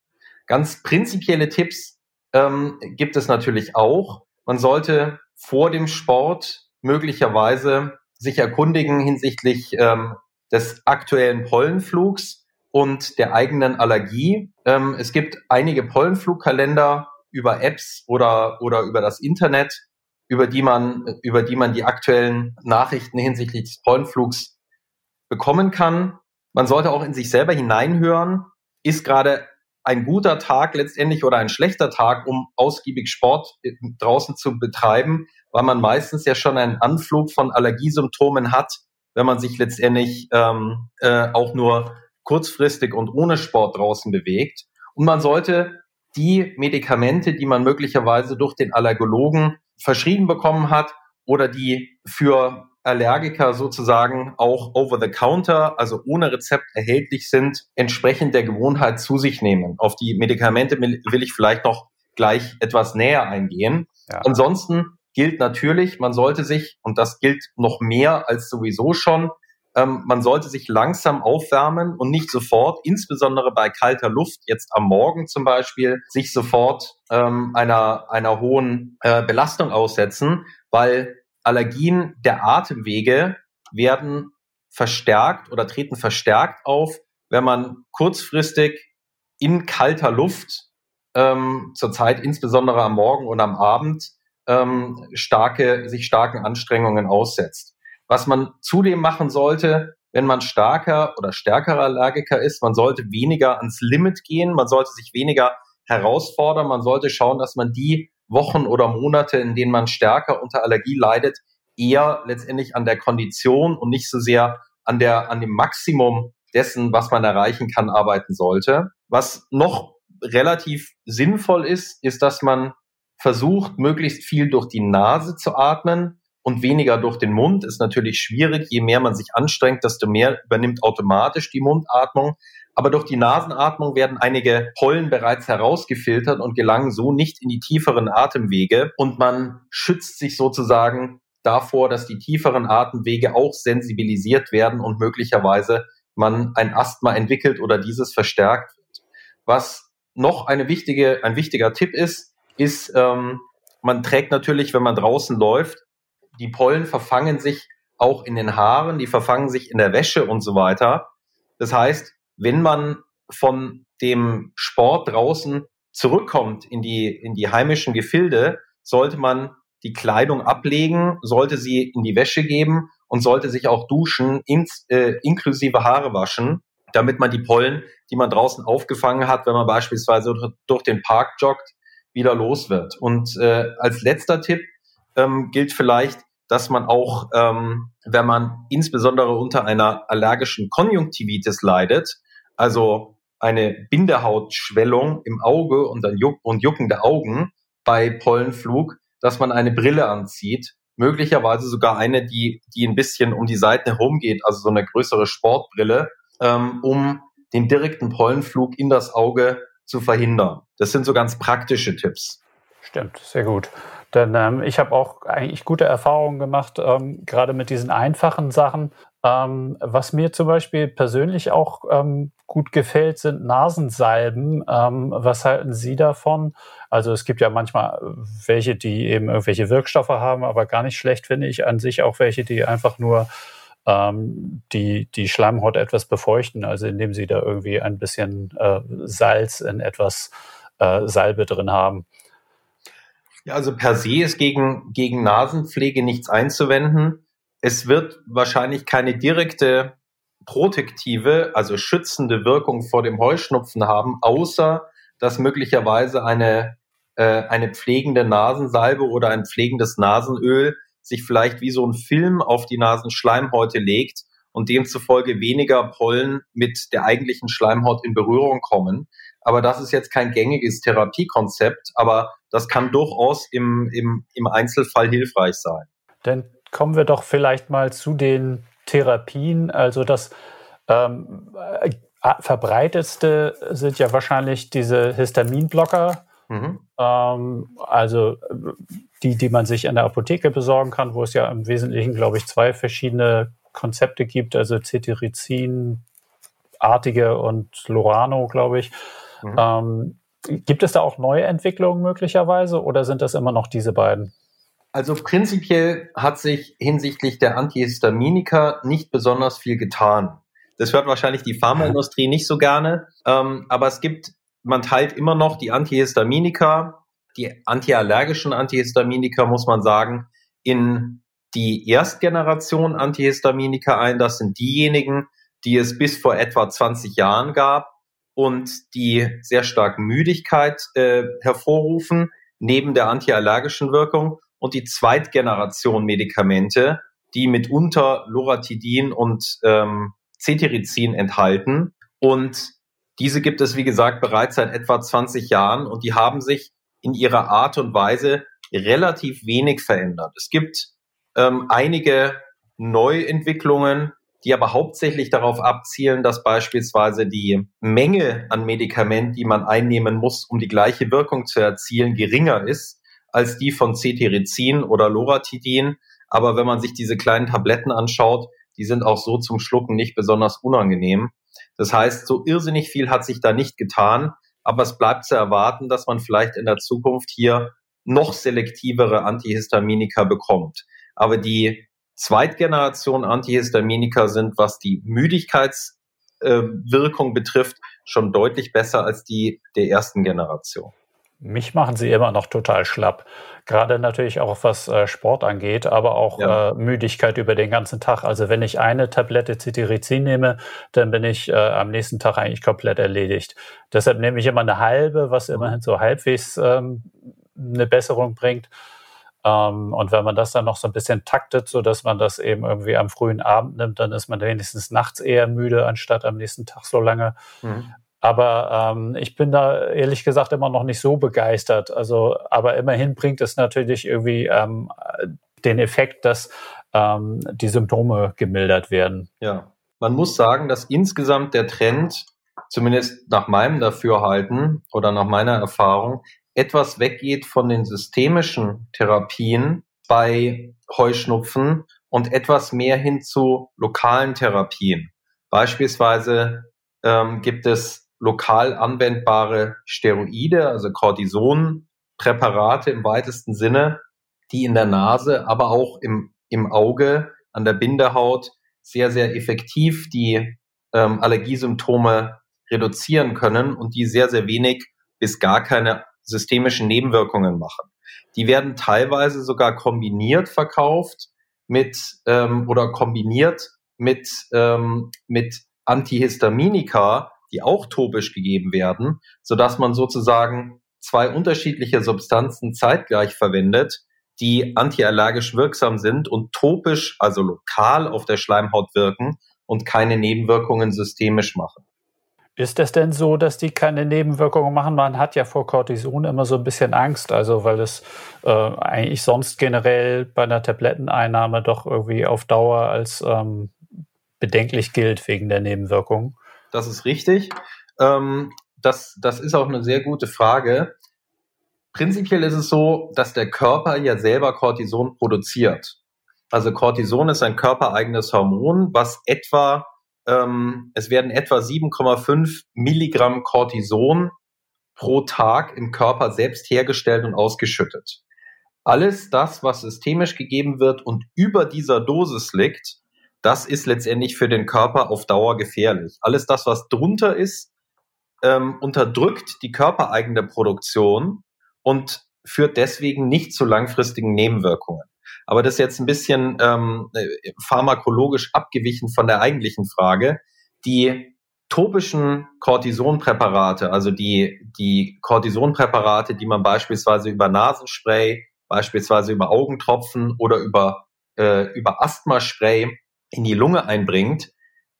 E: Ganz prinzipielle Tipps ähm, gibt es natürlich auch. Man sollte vor dem Sport möglicherweise sich erkundigen hinsichtlich ähm, des aktuellen Pollenflugs und der eigenen Allergie. Ähm, es gibt einige Pollenflugkalender über Apps oder, oder über das Internet, über die man, über die man die aktuellen Nachrichten hinsichtlich des Pollenflugs bekommen kann. Man sollte auch in sich selber hineinhören. Ist gerade ein guter Tag letztendlich oder ein schlechter Tag, um ausgiebig Sport draußen zu betreiben, weil man meistens ja schon einen Anflug von Allergiesymptomen hat, wenn man sich letztendlich ähm, äh, auch nur kurzfristig und ohne Sport draußen bewegt. Und man sollte die Medikamente, die man möglicherweise durch den Allergologen verschrieben bekommen hat oder die für Allergiker sozusagen auch over the counter, also ohne Rezept erhältlich sind, entsprechend der Gewohnheit zu sich nehmen. Auf die Medikamente will ich vielleicht noch gleich etwas näher eingehen. Ja. Ansonsten gilt natürlich, man sollte sich, und das gilt noch mehr als sowieso schon, ähm, man sollte sich langsam aufwärmen und nicht sofort, insbesondere bei kalter Luft, jetzt am Morgen zum Beispiel, sich sofort ähm, einer, einer hohen äh, Belastung aussetzen, weil Allergien der Atemwege werden verstärkt oder treten verstärkt auf, wenn man kurzfristig in kalter Luft, ähm, zurzeit insbesondere am Morgen und am Abend, ähm, starke, sich starken Anstrengungen aussetzt. Was man zudem machen sollte, wenn man starker oder stärkerer Allergiker ist, man sollte weniger ans Limit gehen, man sollte sich weniger herausfordern, man sollte schauen, dass man die Wochen oder Monate, in denen man stärker unter Allergie leidet, eher letztendlich an der Kondition und nicht so sehr an der, an dem Maximum dessen, was man erreichen kann, arbeiten sollte. Was noch relativ sinnvoll ist, ist, dass man versucht, möglichst viel durch die Nase zu atmen und weniger durch den Mund ist natürlich schwierig. Je mehr man sich anstrengt, desto mehr übernimmt automatisch die Mundatmung. Aber durch die Nasenatmung werden einige Pollen bereits herausgefiltert und gelangen so nicht in die tieferen Atemwege. Und man schützt sich sozusagen davor, dass die tieferen Atemwege auch sensibilisiert werden und möglicherweise man ein Asthma entwickelt oder dieses verstärkt wird. Was noch eine wichtige, ein wichtiger Tipp ist, ist, ähm, man trägt natürlich, wenn man draußen läuft, die Pollen verfangen sich auch in den Haaren, die verfangen sich in der Wäsche und so weiter. Das heißt, wenn man von dem Sport draußen zurückkommt in die, in die heimischen Gefilde, sollte man die Kleidung ablegen, sollte sie in die Wäsche geben und sollte sich auch duschen, ins, äh, inklusive Haare waschen, damit man die Pollen, die man draußen aufgefangen hat, wenn man beispielsweise durch den Park joggt, wieder los wird. Und äh, als letzter Tipp ähm, gilt vielleicht, dass man auch, ähm, wenn man insbesondere unter einer allergischen Konjunktivitis leidet, also eine Bindehautschwellung im Auge und, dann juck und juckende Augen bei Pollenflug, dass man eine Brille anzieht, möglicherweise sogar eine, die, die ein bisschen um die Seiten herumgeht, also so eine größere Sportbrille, ähm, um den direkten Pollenflug in das Auge zu verhindern. Das sind so ganz praktische Tipps.
D: Stimmt, sehr gut. Denn ähm, ich habe auch eigentlich gute Erfahrungen gemacht, ähm, gerade mit diesen einfachen Sachen. Ähm, was mir zum Beispiel persönlich auch ähm, gut gefällt, sind Nasensalben. Ähm, was halten Sie davon? Also es gibt ja manchmal welche, die eben irgendwelche Wirkstoffe haben, aber gar nicht schlecht finde ich an sich auch welche, die einfach nur ähm, die, die Schleimhaut etwas befeuchten, also indem sie da irgendwie ein bisschen äh, Salz in etwas äh, Salbe drin haben.
E: Ja, also per se ist gegen, gegen Nasenpflege nichts einzuwenden. Es wird wahrscheinlich keine direkte protektive, also schützende Wirkung vor dem Heuschnupfen haben, außer dass möglicherweise eine, äh, eine pflegende Nasensalbe oder ein pflegendes Nasenöl sich vielleicht wie so ein Film auf die Nasenschleimhäute legt und demzufolge weniger Pollen mit der eigentlichen Schleimhaut in Berührung kommen. Aber das ist jetzt kein gängiges Therapiekonzept, aber das kann durchaus im, im, im Einzelfall hilfreich sein.
D: Dann kommen wir doch vielleicht mal zu den Therapien. Also das ähm, äh, verbreitetste sind ja wahrscheinlich diese Histaminblocker. Mhm. Ähm, also die, die man sich in der Apotheke besorgen kann, wo es ja im Wesentlichen, glaube ich, zwei verschiedene Konzepte gibt, also Cetirizin-artige und Lorano, glaube ich. Mhm. Ähm, gibt es da auch neue Entwicklungen möglicherweise oder sind das immer noch diese beiden?
E: Also prinzipiell hat sich hinsichtlich der Antihistaminika nicht besonders viel getan. Das hört wahrscheinlich die Pharmaindustrie nicht so gerne, ähm, aber es gibt, man teilt immer noch die Antihistaminika, die antiallergischen Antihistaminika, muss man sagen, in die Erstgeneration Antihistaminika ein. Das sind diejenigen, die es bis vor etwa 20 Jahren gab und die sehr stark Müdigkeit äh, hervorrufen, neben der antiallergischen Wirkung und die Zweitgeneration Medikamente, die mitunter Loratidin und ähm, Cetirizin enthalten. Und diese gibt es, wie gesagt, bereits seit etwa 20 Jahren und die haben sich in ihrer Art und Weise relativ wenig verändert. Es gibt ähm, einige Neuentwicklungen, die aber hauptsächlich darauf abzielen, dass beispielsweise die Menge an Medikament, die man einnehmen muss, um die gleiche Wirkung zu erzielen, geringer ist als die von Cetirizin oder Loratidin. Aber wenn man sich diese kleinen Tabletten anschaut, die sind auch so zum Schlucken nicht besonders unangenehm. Das heißt, so irrsinnig viel hat sich da nicht getan, aber es bleibt zu erwarten, dass man vielleicht in der Zukunft hier noch selektivere Antihistaminika bekommt. Aber die Zweitgeneration Antihistaminika sind, was die Müdigkeitswirkung äh, betrifft, schon deutlich besser als die der ersten Generation.
D: Mich machen sie immer noch total schlapp. Gerade natürlich auch was äh, Sport angeht, aber auch ja. äh, Müdigkeit über den ganzen Tag. Also wenn ich eine Tablette Cetirizin nehme, dann bin ich äh, am nächsten Tag eigentlich komplett erledigt. Deshalb nehme ich immer eine halbe, was immerhin so halbwegs ähm, eine Besserung bringt. Ähm, und wenn man das dann noch so ein bisschen taktet, so dass man das eben irgendwie am frühen Abend nimmt, dann ist man wenigstens nachts eher müde, anstatt am nächsten Tag so lange. Mhm. Aber ähm, ich bin da ehrlich gesagt immer noch nicht so begeistert. Also, aber immerhin bringt es natürlich irgendwie ähm, den Effekt, dass ähm, die Symptome gemildert werden.
E: Ja, man muss sagen, dass insgesamt der Trend, zumindest nach meinem Dafürhalten oder nach meiner Erfahrung, etwas weggeht von den systemischen Therapien bei Heuschnupfen und etwas mehr hin zu lokalen Therapien. Beispielsweise ähm, gibt es lokal anwendbare Steroide, also Cortisonpräparate im weitesten Sinne, die in der Nase, aber auch im, im Auge, an der Bindehaut sehr, sehr effektiv die ähm, Allergiesymptome reduzieren können und die sehr, sehr wenig bis gar keine systemischen Nebenwirkungen machen. Die werden teilweise sogar kombiniert verkauft mit ähm, oder kombiniert mit, ähm, mit Antihistaminika, die auch topisch gegeben werden, so dass man sozusagen zwei unterschiedliche Substanzen zeitgleich verwendet, die antiallergisch wirksam sind und topisch, also lokal auf der Schleimhaut wirken und keine Nebenwirkungen systemisch machen.
D: Ist es denn so, dass die keine Nebenwirkungen machen? Man hat ja vor Cortison immer so ein bisschen Angst, also weil es äh, eigentlich sonst generell bei einer Tabletteneinnahme doch irgendwie auf Dauer als ähm, bedenklich gilt wegen der Nebenwirkungen
E: das ist richtig. Ähm, das, das ist auch eine sehr gute Frage. prinzipiell ist es so, dass der Körper ja selber Cortison produziert. Also Cortison ist ein körpereigenes Hormon, was etwa, ähm, es werden etwa 7,5 Milligramm Cortison pro Tag im Körper selbst hergestellt und ausgeschüttet. Alles das, was systemisch gegeben wird und über dieser Dosis liegt, das ist letztendlich für den Körper auf Dauer gefährlich. Alles das, was drunter ist, ähm, unterdrückt die körpereigene Produktion und führt deswegen nicht zu langfristigen Nebenwirkungen. Aber das ist jetzt ein bisschen ähm, pharmakologisch abgewichen von der eigentlichen Frage. Die topischen Cortisonpräparate, also die, die Cortisonpräparate, die man beispielsweise über Nasenspray, beispielsweise über Augentropfen oder über, äh, über Asthmaspray in die Lunge einbringt,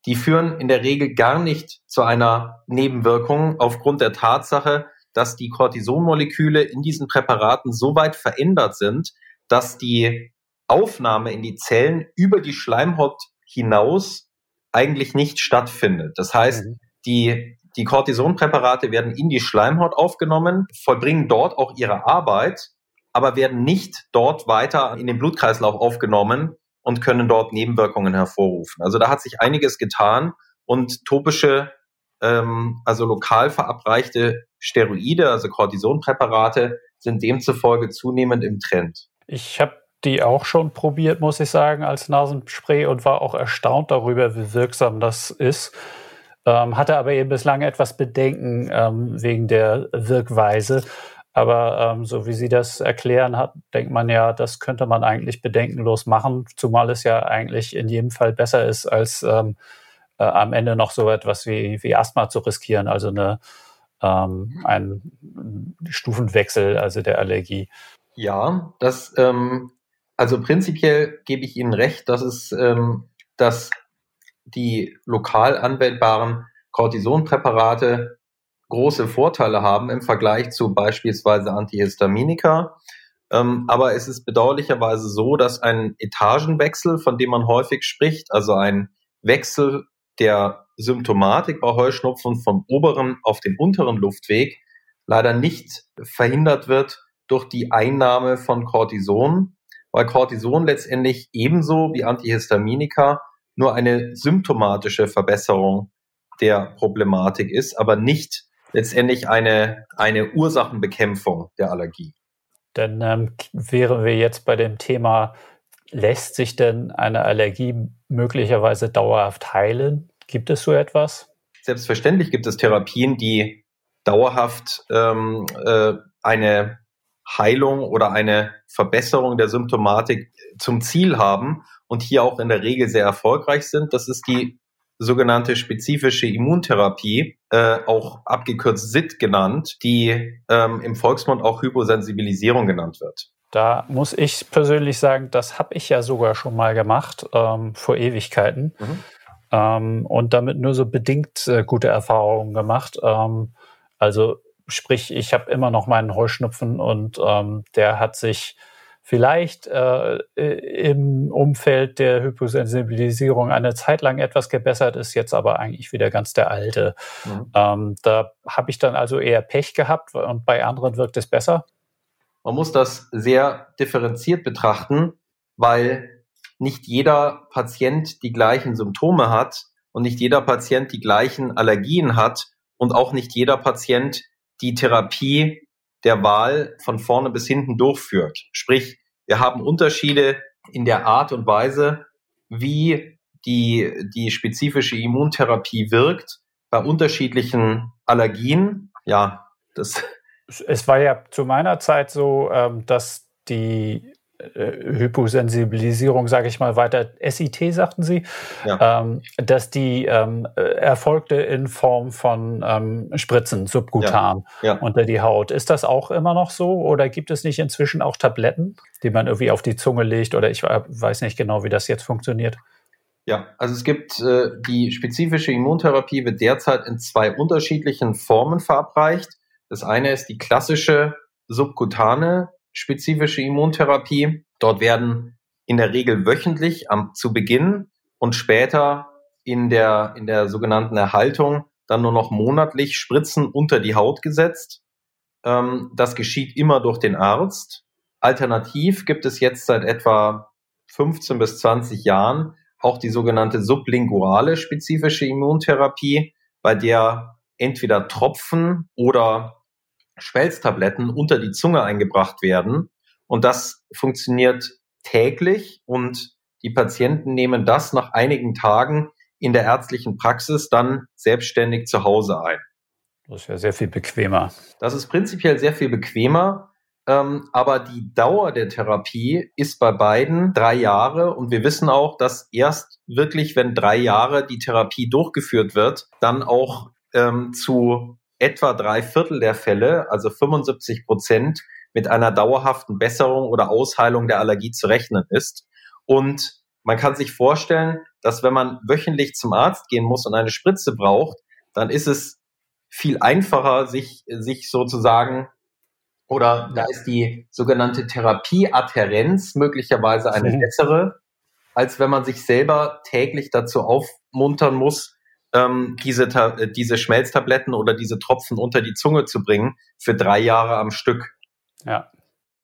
E: die führen in der Regel gar nicht zu einer Nebenwirkung aufgrund der Tatsache, dass die Cortisonmoleküle in diesen Präparaten so weit verändert sind, dass die Aufnahme in die Zellen über die Schleimhaut hinaus eigentlich nicht stattfindet. Das heißt, mhm. die, die Cortisonpräparate werden in die Schleimhaut aufgenommen, vollbringen dort auch ihre Arbeit, aber werden nicht dort weiter in den Blutkreislauf aufgenommen und können dort Nebenwirkungen hervorrufen. Also da hat sich einiges getan und topische, ähm, also lokal verabreichte Steroide, also Cortisonpräparate, sind demzufolge zunehmend im Trend.
D: Ich habe die auch schon probiert, muss ich sagen, als Nasenspray und war auch erstaunt darüber, wie wirksam das ist. Ähm, hatte aber eben bislang etwas Bedenken ähm, wegen der Wirkweise. Aber ähm, so wie Sie das erklären, hat, denkt man ja, das könnte man eigentlich bedenkenlos machen, zumal es ja eigentlich in jedem Fall besser ist, als ähm, äh, am Ende noch so etwas wie, wie Asthma zu riskieren, also eine, ähm, ein Stufenwechsel, also der Allergie.
E: Ja, das ähm, also prinzipiell gebe ich Ihnen recht, dass es, ähm, dass die lokal anwendbaren Cortisonpräparate große Vorteile haben im Vergleich zu beispielsweise Antihistaminika. Ähm, aber es ist bedauerlicherweise so, dass ein Etagenwechsel, von dem man häufig spricht, also ein Wechsel der Symptomatik bei Heuschnupfen vom oberen auf den unteren Luftweg, leider nicht verhindert wird durch die Einnahme von Cortison, weil Cortison letztendlich ebenso wie Antihistaminika nur eine symptomatische Verbesserung der Problematik ist, aber nicht letztendlich eine, eine Ursachenbekämpfung der Allergie.
D: Dann ähm, wären wir jetzt bei dem Thema, lässt sich denn eine Allergie möglicherweise dauerhaft heilen? Gibt es so etwas?
E: Selbstverständlich gibt es Therapien, die dauerhaft ähm, äh, eine Heilung oder eine Verbesserung der Symptomatik zum Ziel haben und hier auch in der Regel sehr erfolgreich sind. Das ist die sogenannte spezifische Immuntherapie, äh, auch abgekürzt SIT genannt, die ähm, im Volksmund auch Hyposensibilisierung genannt wird.
D: Da muss ich persönlich sagen, das habe ich ja sogar schon mal gemacht, ähm, vor Ewigkeiten. Mhm. Ähm, und damit nur so bedingt äh, gute Erfahrungen gemacht. Ähm, also Sprich, ich habe immer noch meinen Heuschnupfen und ähm, der hat sich vielleicht äh, im Umfeld der Hyposensibilisierung eine Zeit lang etwas gebessert, ist jetzt aber eigentlich wieder ganz der alte. Mhm. Ähm, da habe ich dann also eher Pech gehabt und bei anderen wirkt es besser.
E: Man muss das sehr differenziert betrachten, weil nicht jeder Patient die gleichen Symptome hat und nicht jeder Patient die gleichen Allergien hat und auch nicht jeder Patient die Therapie der Wahl von vorne bis hinten durchführt. Sprich, wir haben Unterschiede in der Art und Weise, wie die, die spezifische Immuntherapie wirkt bei unterschiedlichen Allergien. Ja, das.
D: Es war ja zu meiner Zeit so, ähm, dass die Hyposensibilisierung, sage ich mal weiter, SIT sagten Sie, ja. ähm, dass die ähm, erfolgte in Form von ähm, Spritzen subkutan ja. Ja. unter die Haut. Ist das auch immer noch so oder gibt es nicht inzwischen auch Tabletten, die man irgendwie auf die Zunge legt oder ich weiß nicht genau, wie das jetzt funktioniert?
E: Ja, also es gibt äh, die spezifische Immuntherapie wird derzeit in zwei unterschiedlichen Formen verabreicht. Das eine ist die klassische subkutane spezifische Immuntherapie. Dort werden in der Regel wöchentlich am, zu Beginn und später in der, in der sogenannten Erhaltung dann nur noch monatlich Spritzen unter die Haut gesetzt. Ähm, das geschieht immer durch den Arzt. Alternativ gibt es jetzt seit etwa 15 bis 20 Jahren auch die sogenannte sublinguale spezifische Immuntherapie, bei der entweder Tropfen oder Schmelztabletten unter die Zunge eingebracht werden. Und das funktioniert täglich und die Patienten nehmen das nach einigen Tagen in der ärztlichen Praxis dann selbstständig zu Hause ein.
D: Das ist ja sehr viel bequemer.
E: Das ist prinzipiell sehr viel bequemer. Ähm, aber die Dauer der Therapie ist bei beiden drei Jahre und wir wissen auch, dass erst wirklich, wenn drei Jahre die Therapie durchgeführt wird, dann auch ähm, zu etwa drei Viertel der Fälle, also 75 Prozent, mit einer dauerhaften Besserung oder Ausheilung der Allergie zu rechnen ist. Und man kann sich vorstellen, dass wenn man wöchentlich zum Arzt gehen muss und eine Spritze braucht, dann ist es viel einfacher, sich, sich sozusagen oder da ist die sogenannte Therapieadherenz möglicherweise eine mhm. bessere, als wenn man sich selber täglich dazu aufmuntern muss, ähm, diese, äh, diese Schmelztabletten oder diese Tropfen unter die Zunge zu bringen für drei Jahre am Stück.
D: Ja.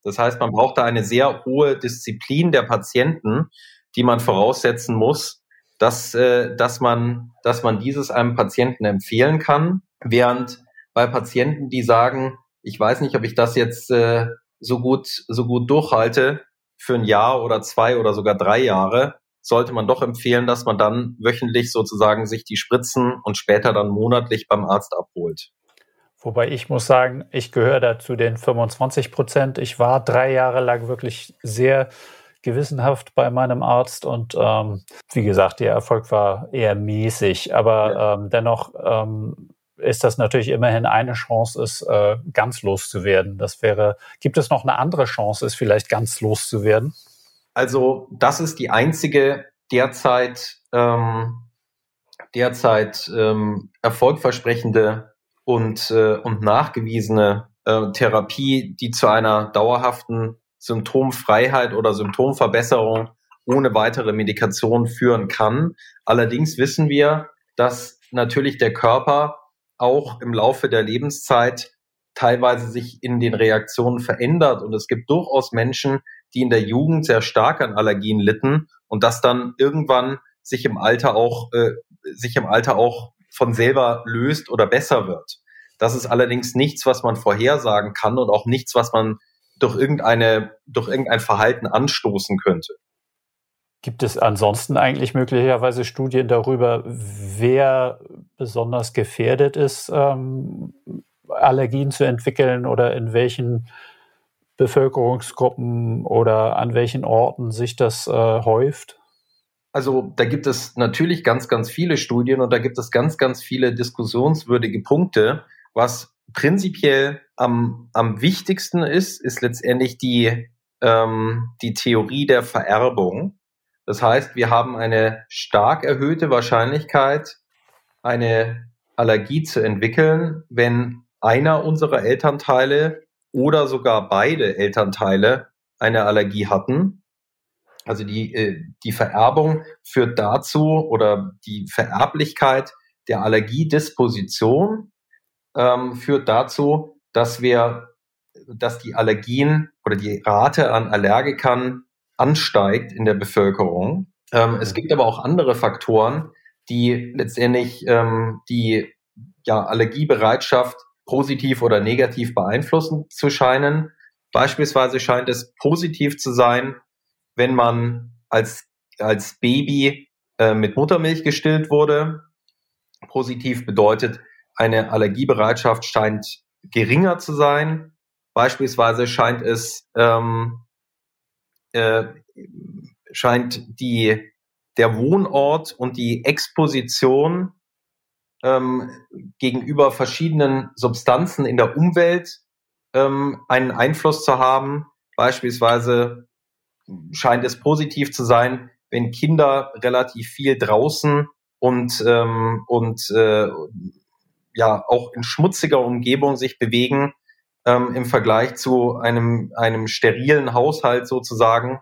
E: Das heißt, man braucht da eine sehr hohe Disziplin der Patienten, die man voraussetzen muss, dass, äh, dass, man, dass man dieses einem Patienten empfehlen kann, während bei Patienten, die sagen, ich weiß nicht, ob ich das jetzt äh, so gut so gut durchhalte für ein Jahr oder zwei oder sogar drei Jahre, sollte man doch empfehlen, dass man dann wöchentlich sozusagen sich die Spritzen und später dann monatlich beim Arzt abholt.
D: Wobei ich muss sagen, ich gehöre da zu den 25 Prozent. Ich war drei Jahre lang wirklich sehr gewissenhaft bei meinem Arzt und ähm, wie gesagt, der Erfolg war eher mäßig, aber ja. ähm, dennoch ähm, ist das natürlich immerhin eine Chance, es äh, ganz loszuwerden. Das wäre, gibt es noch eine andere Chance, es vielleicht ganz loszuwerden?
E: Also das ist die einzige derzeit ähm, derzeit ähm, erfolgversprechende und äh, und nachgewiesene äh, Therapie, die zu einer dauerhaften Symptomfreiheit oder Symptomverbesserung ohne weitere Medikation führen kann. Allerdings wissen wir, dass natürlich der Körper auch im Laufe der Lebenszeit teilweise sich in den Reaktionen verändert. Und es gibt durchaus Menschen, die in der Jugend sehr stark an Allergien litten und das dann irgendwann sich im Alter auch, äh, sich im Alter auch von selber löst oder besser wird. Das ist allerdings nichts, was man vorhersagen kann und auch nichts, was man durch irgendeine, durch irgendein Verhalten anstoßen könnte.
D: Gibt es ansonsten eigentlich möglicherweise Studien darüber, wer besonders gefährdet ist, ähm, Allergien zu entwickeln oder in welchen Bevölkerungsgruppen oder an welchen Orten sich das äh, häuft?
E: Also da gibt es natürlich ganz, ganz viele Studien und da gibt es ganz, ganz viele diskussionswürdige Punkte. Was prinzipiell am, am wichtigsten ist, ist letztendlich die, ähm, die Theorie der Vererbung. Das heißt, wir haben eine stark erhöhte Wahrscheinlichkeit, eine Allergie zu entwickeln, wenn einer unserer Elternteile oder sogar beide Elternteile eine Allergie hatten. Also die, äh, die Vererbung führt dazu oder die Vererblichkeit der Allergiedisposition ähm, führt dazu, dass wir, dass die Allergien oder die Rate an Allergikern ansteigt in der Bevölkerung. Ähm, es gibt aber auch andere Faktoren, die letztendlich ähm, die ja, Allergiebereitschaft positiv oder negativ beeinflussen zu scheinen. Beispielsweise scheint es positiv zu sein, wenn man als, als Baby äh, mit Muttermilch gestillt wurde. Positiv bedeutet, eine Allergiebereitschaft scheint geringer zu sein. Beispielsweise scheint es ähm, äh, scheint die, der Wohnort und die Exposition ähm, gegenüber verschiedenen Substanzen in der Umwelt ähm, einen Einfluss zu haben. Beispielsweise scheint es positiv zu sein, wenn Kinder relativ viel draußen und, ähm, und äh, ja auch in schmutziger Umgebung sich bewegen, ähm, im Vergleich zu einem, einem sterilen Haushalt sozusagen.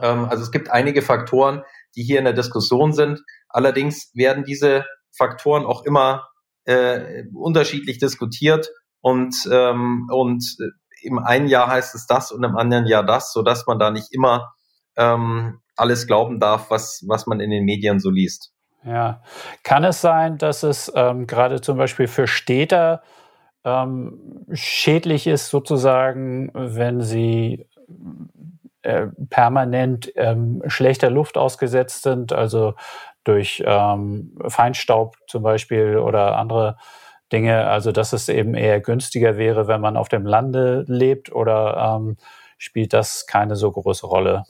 E: Ähm, also es gibt einige Faktoren, die hier in der Diskussion sind. Allerdings werden diese Faktoren auch immer äh, unterschiedlich diskutiert und, ähm, und im einen Jahr heißt es das und im anderen Jahr das, so dass man da nicht immer ähm, alles glauben darf, was, was man in den Medien so liest.
D: Ja, kann es sein, dass es ähm, gerade zum Beispiel für Städter ähm, schädlich ist, sozusagen, wenn sie äh, permanent ähm, schlechter Luft ausgesetzt sind, also durch ähm, Feinstaub zum Beispiel oder andere Dinge, also dass es eben eher günstiger wäre, wenn man auf dem Lande lebt oder ähm, spielt das keine so große Rolle?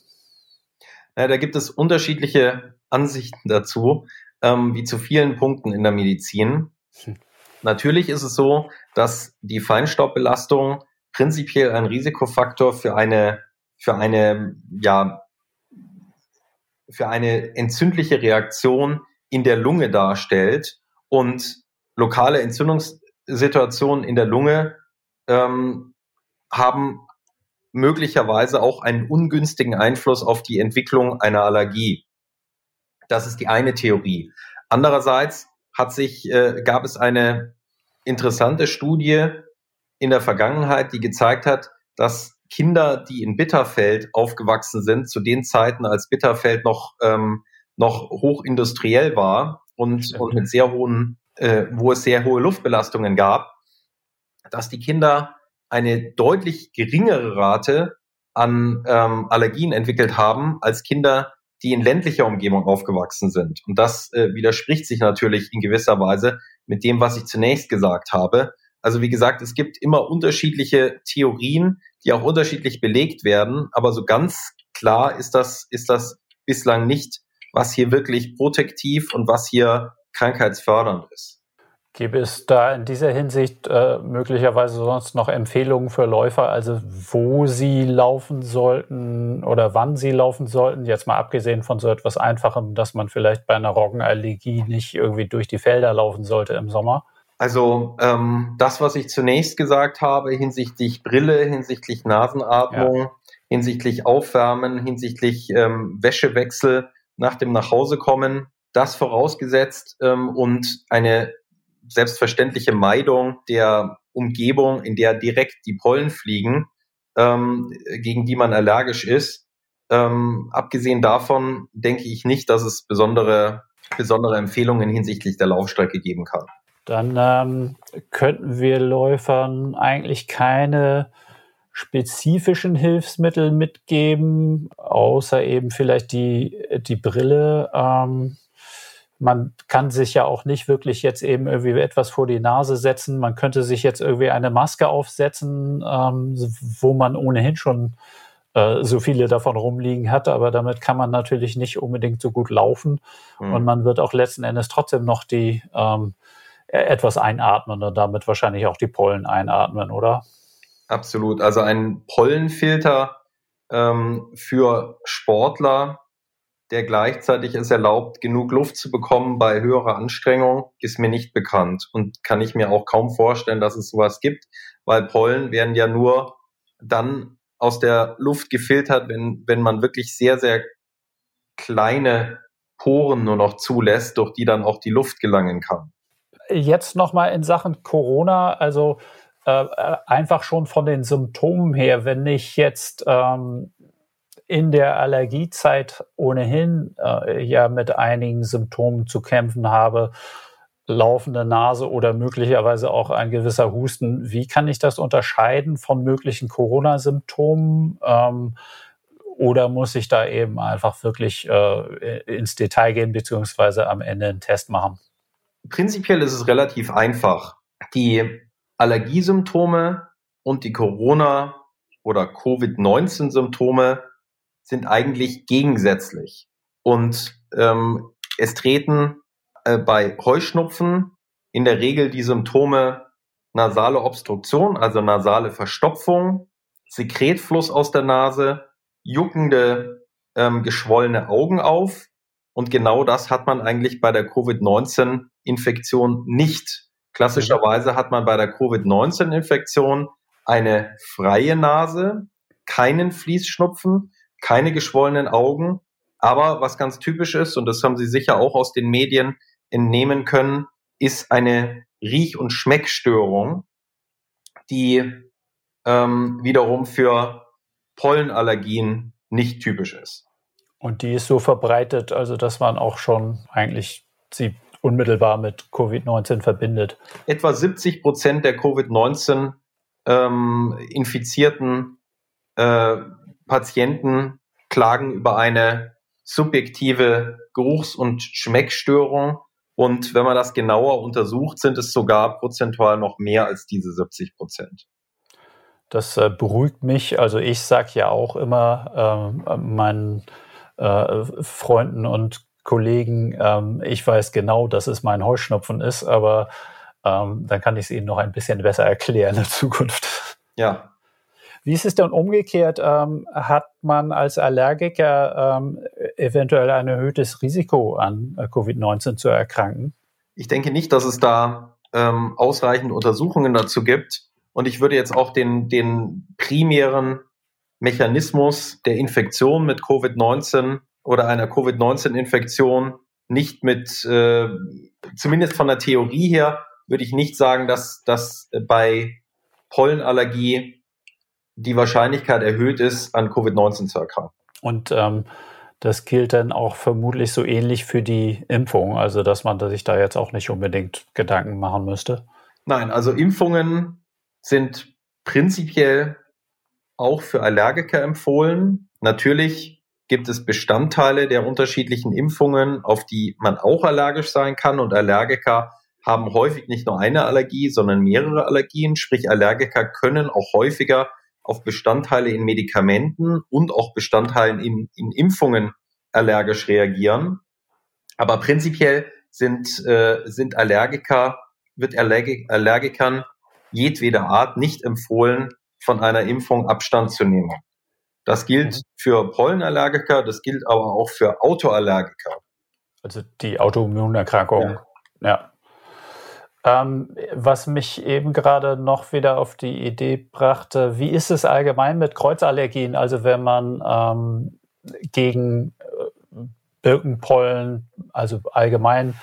E: Ja, da gibt es unterschiedliche Ansichten dazu, ähm, wie zu vielen Punkten in der Medizin. Hm. Natürlich ist es so, dass die Feinstaubbelastung prinzipiell ein Risikofaktor für eine, für eine, ja, für eine entzündliche Reaktion in der Lunge darstellt und lokale Entzündungssituationen in der Lunge ähm, haben möglicherweise auch einen ungünstigen Einfluss auf die Entwicklung einer Allergie. Das ist die eine Theorie. Andererseits hat sich, äh, gab es eine interessante Studie in der Vergangenheit, die gezeigt hat, dass Kinder, die in Bitterfeld aufgewachsen sind, zu den Zeiten, als Bitterfeld noch, ähm, noch hochindustriell war und, und mit sehr hohen, äh, wo es sehr hohe Luftbelastungen gab, dass die Kinder eine deutlich geringere Rate an ähm, Allergien entwickelt haben als Kinder, die in ländlicher Umgebung aufgewachsen sind. Und das äh, widerspricht sich natürlich in gewisser Weise mit dem, was ich zunächst gesagt habe. Also wie gesagt, es gibt immer unterschiedliche Theorien, die auch unterschiedlich belegt werden, aber so ganz klar ist das, ist das bislang nicht, was hier wirklich protektiv und was hier krankheitsfördernd ist.
D: Gäbe es da in dieser Hinsicht äh, möglicherweise sonst noch Empfehlungen für Läufer, also wo sie laufen sollten oder wann sie laufen sollten? Jetzt mal abgesehen von so etwas Einfachem, dass man vielleicht bei einer Roggenallergie nicht irgendwie durch die Felder laufen sollte im Sommer.
E: Also ähm, das, was ich zunächst gesagt habe hinsichtlich Brille, hinsichtlich Nasenatmung, ja. hinsichtlich Aufwärmen, hinsichtlich ähm, Wäschewechsel nach dem Nachhausekommen, das vorausgesetzt ähm, und eine selbstverständliche Meidung der Umgebung, in der direkt die Pollen fliegen, ähm, gegen die man allergisch ist. Ähm, abgesehen davon denke ich nicht, dass es besondere, besondere Empfehlungen hinsichtlich der Laufstrecke geben kann.
D: Dann ähm, könnten wir Läufern eigentlich keine spezifischen Hilfsmittel mitgeben, außer eben vielleicht die, die Brille. Ähm, man kann sich ja auch nicht wirklich jetzt eben irgendwie etwas vor die Nase setzen. Man könnte sich jetzt irgendwie eine Maske aufsetzen, ähm, wo man ohnehin schon äh, so viele davon rumliegen hat, aber damit kann man natürlich nicht unbedingt so gut laufen. Mhm. Und man wird auch letzten Endes trotzdem noch die ähm, etwas einatmen und damit wahrscheinlich auch die Pollen einatmen, oder?
E: Absolut. Also ein Pollenfilter ähm, für Sportler der gleichzeitig es erlaubt, genug Luft zu bekommen bei höherer Anstrengung, ist mir nicht bekannt und kann ich mir auch kaum vorstellen, dass es sowas gibt, weil Pollen werden ja nur dann aus der Luft gefiltert, wenn, wenn man wirklich sehr, sehr kleine Poren nur noch zulässt, durch die dann auch die Luft gelangen kann.
D: Jetzt nochmal in Sachen Corona, also äh, äh, einfach schon von den Symptomen her, wenn ich jetzt ähm, in der Allergiezeit ohnehin äh, ja mit einigen Symptomen zu kämpfen habe, laufende Nase oder möglicherweise auch ein gewisser Husten. Wie kann ich das unterscheiden von möglichen Corona-Symptomen? Ähm, oder muss ich da eben einfach wirklich äh, ins Detail gehen, beziehungsweise am Ende einen Test machen?
E: Prinzipiell ist es relativ einfach. Die Allergiesymptome und die Corona- oder Covid-19-Symptome sind eigentlich gegensätzlich. Und ähm, es treten äh, bei Heuschnupfen in der Regel die Symptome nasale Obstruktion, also nasale Verstopfung, Sekretfluss aus der Nase, juckende, ähm, geschwollene Augen auf. Und genau das hat man eigentlich bei der Covid-19-Infektion nicht. Klassischerweise hat man bei der Covid-19-Infektion eine freie Nase, keinen Fließschnupfen keine geschwollenen Augen. Aber was ganz typisch ist, und das haben Sie sicher auch aus den Medien entnehmen können, ist eine Riech- und Schmeckstörung. die ähm, wiederum für Pollenallergien nicht typisch ist.
D: Und die ist so verbreitet, also dass man auch schon eigentlich sie unmittelbar mit Covid-19 verbindet.
E: Etwa 70 Prozent der Covid-19 ähm, infizierten äh, Patienten klagen über eine subjektive Geruchs- und Schmeckstörung. Und wenn man das genauer untersucht, sind es sogar prozentual noch mehr als diese 70 Prozent.
D: Das äh, beruhigt mich. Also ich sage ja auch immer ähm, meinen äh, Freunden und Kollegen, ähm, ich weiß genau, dass es mein Heuschnupfen ist, aber ähm, dann kann ich es ihnen noch ein bisschen besser erklären in Zukunft.
E: Ja.
D: Wie ist es denn umgekehrt? Ähm, hat man als Allergiker ähm, eventuell ein erhöhtes Risiko an äh, Covid-19 zu erkranken?
E: Ich denke nicht, dass es da ähm, ausreichend Untersuchungen dazu gibt. Und ich würde jetzt auch den, den primären Mechanismus der Infektion mit Covid-19 oder einer Covid-19-Infektion nicht mit, äh, zumindest von der Theorie her, würde ich nicht sagen, dass, dass bei Pollenallergie die Wahrscheinlichkeit erhöht ist, an Covid-19 zu erkranken.
D: Und ähm, das gilt dann auch vermutlich so ähnlich für die Impfung, also dass man sich da jetzt auch nicht unbedingt Gedanken machen müsste.
E: Nein, also Impfungen sind prinzipiell auch für Allergiker empfohlen. Natürlich gibt es Bestandteile der unterschiedlichen Impfungen, auf die man auch allergisch sein kann. Und Allergiker haben häufig nicht nur eine Allergie, sondern mehrere Allergien. Sprich, Allergiker können auch häufiger auf Bestandteile in Medikamenten und auch Bestandteilen in, in Impfungen allergisch reagieren. Aber prinzipiell sind, äh, sind Allergiker, wird Allergik, Allergikern jedweder Art nicht empfohlen, von einer Impfung Abstand zu nehmen. Das gilt mhm. für Pollenallergiker, das gilt aber auch für Autoallergiker.
D: Also die Autoimmunerkrankung. Ja. ja. Ähm, was mich eben gerade noch wieder auf die Idee brachte, wie ist es allgemein mit Kreuzallergien? Also wenn man ähm, gegen Birkenpollen, also allgemein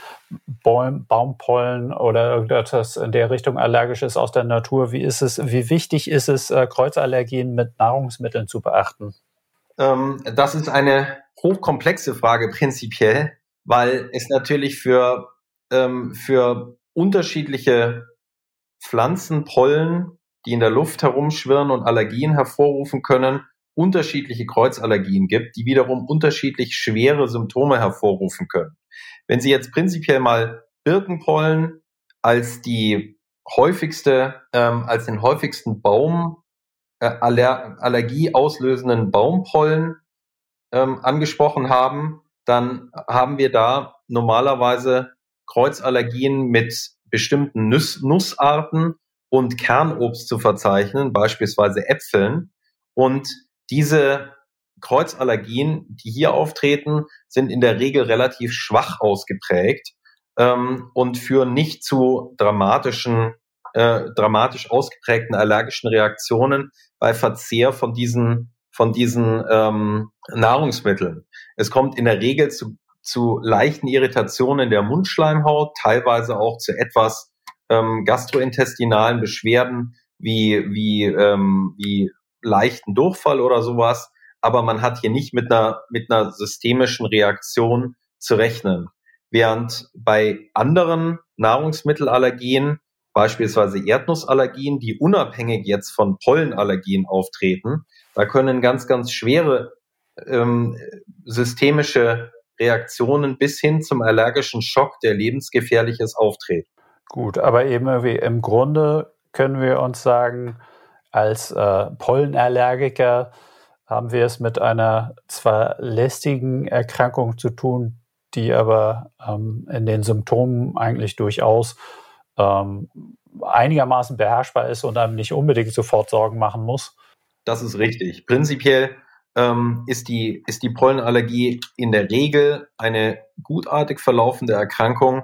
D: Baum, Baumpollen oder irgendetwas in der Richtung allergisches aus der Natur. Wie ist es, wie wichtig ist es, äh, Kreuzallergien mit Nahrungsmitteln zu beachten?
E: Ähm, das ist eine hochkomplexe Frage prinzipiell, weil es natürlich für, ähm, für unterschiedliche Pflanzenpollen, die in der Luft herumschwirren und Allergien hervorrufen können, unterschiedliche Kreuzallergien gibt, die wiederum unterschiedlich schwere Symptome hervorrufen können. Wenn Sie jetzt prinzipiell mal Birkenpollen als die häufigste, ähm, als den häufigsten Baum, äh, Aller Allergie auslösenden Baumpollen ähm, angesprochen haben, dann haben wir da normalerweise Kreuzallergien mit bestimmten Nuss Nussarten und Kernobst zu verzeichnen, beispielsweise Äpfeln. Und diese Kreuzallergien, die hier auftreten, sind in der Regel relativ schwach ausgeprägt ähm, und führen nicht zu dramatischen, äh, dramatisch ausgeprägten allergischen Reaktionen bei Verzehr von diesen, von diesen ähm, Nahrungsmitteln. Es kommt in der Regel zu, zu leichten Irritationen der Mundschleimhaut, teilweise auch zu etwas ähm, gastrointestinalen Beschwerden wie, wie, ähm, wie leichten Durchfall oder sowas, aber man hat hier nicht mit einer, mit einer systemischen Reaktion zu rechnen. Während bei anderen Nahrungsmittelallergien, beispielsweise Erdnussallergien, die unabhängig jetzt von Pollenallergien auftreten, da können ganz, ganz schwere ähm, systemische Reaktionen bis hin zum allergischen Schock, der lebensgefährliches auftreten.
D: Gut, aber eben irgendwie im Grunde können wir uns sagen, als äh, Pollenallergiker haben wir es mit einer zwar lästigen Erkrankung zu tun, die aber ähm, in den Symptomen eigentlich durchaus ähm, einigermaßen beherrschbar ist und einem nicht unbedingt sofort Sorgen machen muss.
E: Das ist richtig. Prinzipiell ähm, ist, die, ist die Pollenallergie in der Regel eine gutartig verlaufende Erkrankung.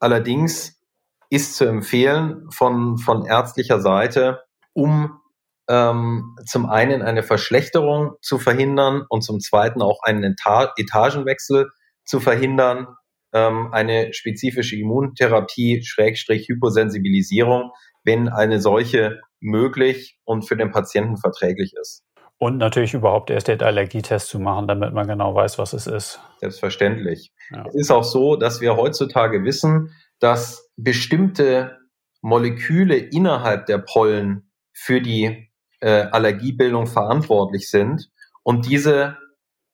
E: Allerdings ist zu empfehlen von, von ärztlicher Seite, um ähm, zum einen eine Verschlechterung zu verhindern und zum zweiten auch einen Eta Etagenwechsel zu verhindern, ähm, eine spezifische Immuntherapie, Schrägstrich Hyposensibilisierung, wenn eine solche möglich und für den Patienten verträglich ist.
D: Und natürlich überhaupt erst den Allergietest zu machen, damit man genau weiß, was es ist.
E: Selbstverständlich. Ja. Es ist auch so, dass wir heutzutage wissen, dass bestimmte Moleküle innerhalb der Pollen für die äh, Allergiebildung verantwortlich sind und diese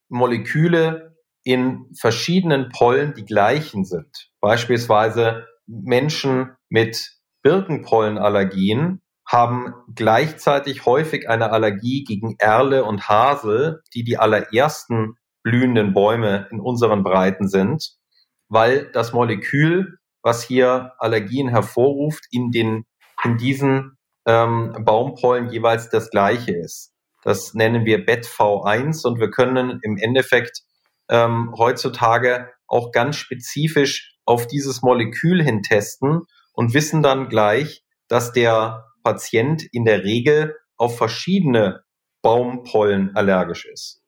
E: Moleküle in verschiedenen Pollen die gleichen sind. Beispielsweise Menschen mit Birkenpollenallergien haben gleichzeitig häufig eine Allergie gegen Erle und Hasel, die die allerersten blühenden Bäume in unseren Breiten sind, weil das Molekül, was hier Allergien hervorruft, in den in diesen ähm, Baumpollen jeweils das gleiche ist. Das nennen wir BET-V1 und wir können im Endeffekt ähm, heutzutage auch ganz spezifisch auf dieses Molekül hin testen und wissen dann gleich, dass der Patient in der Regel auf verschiedene Baumpollen allergisch ist.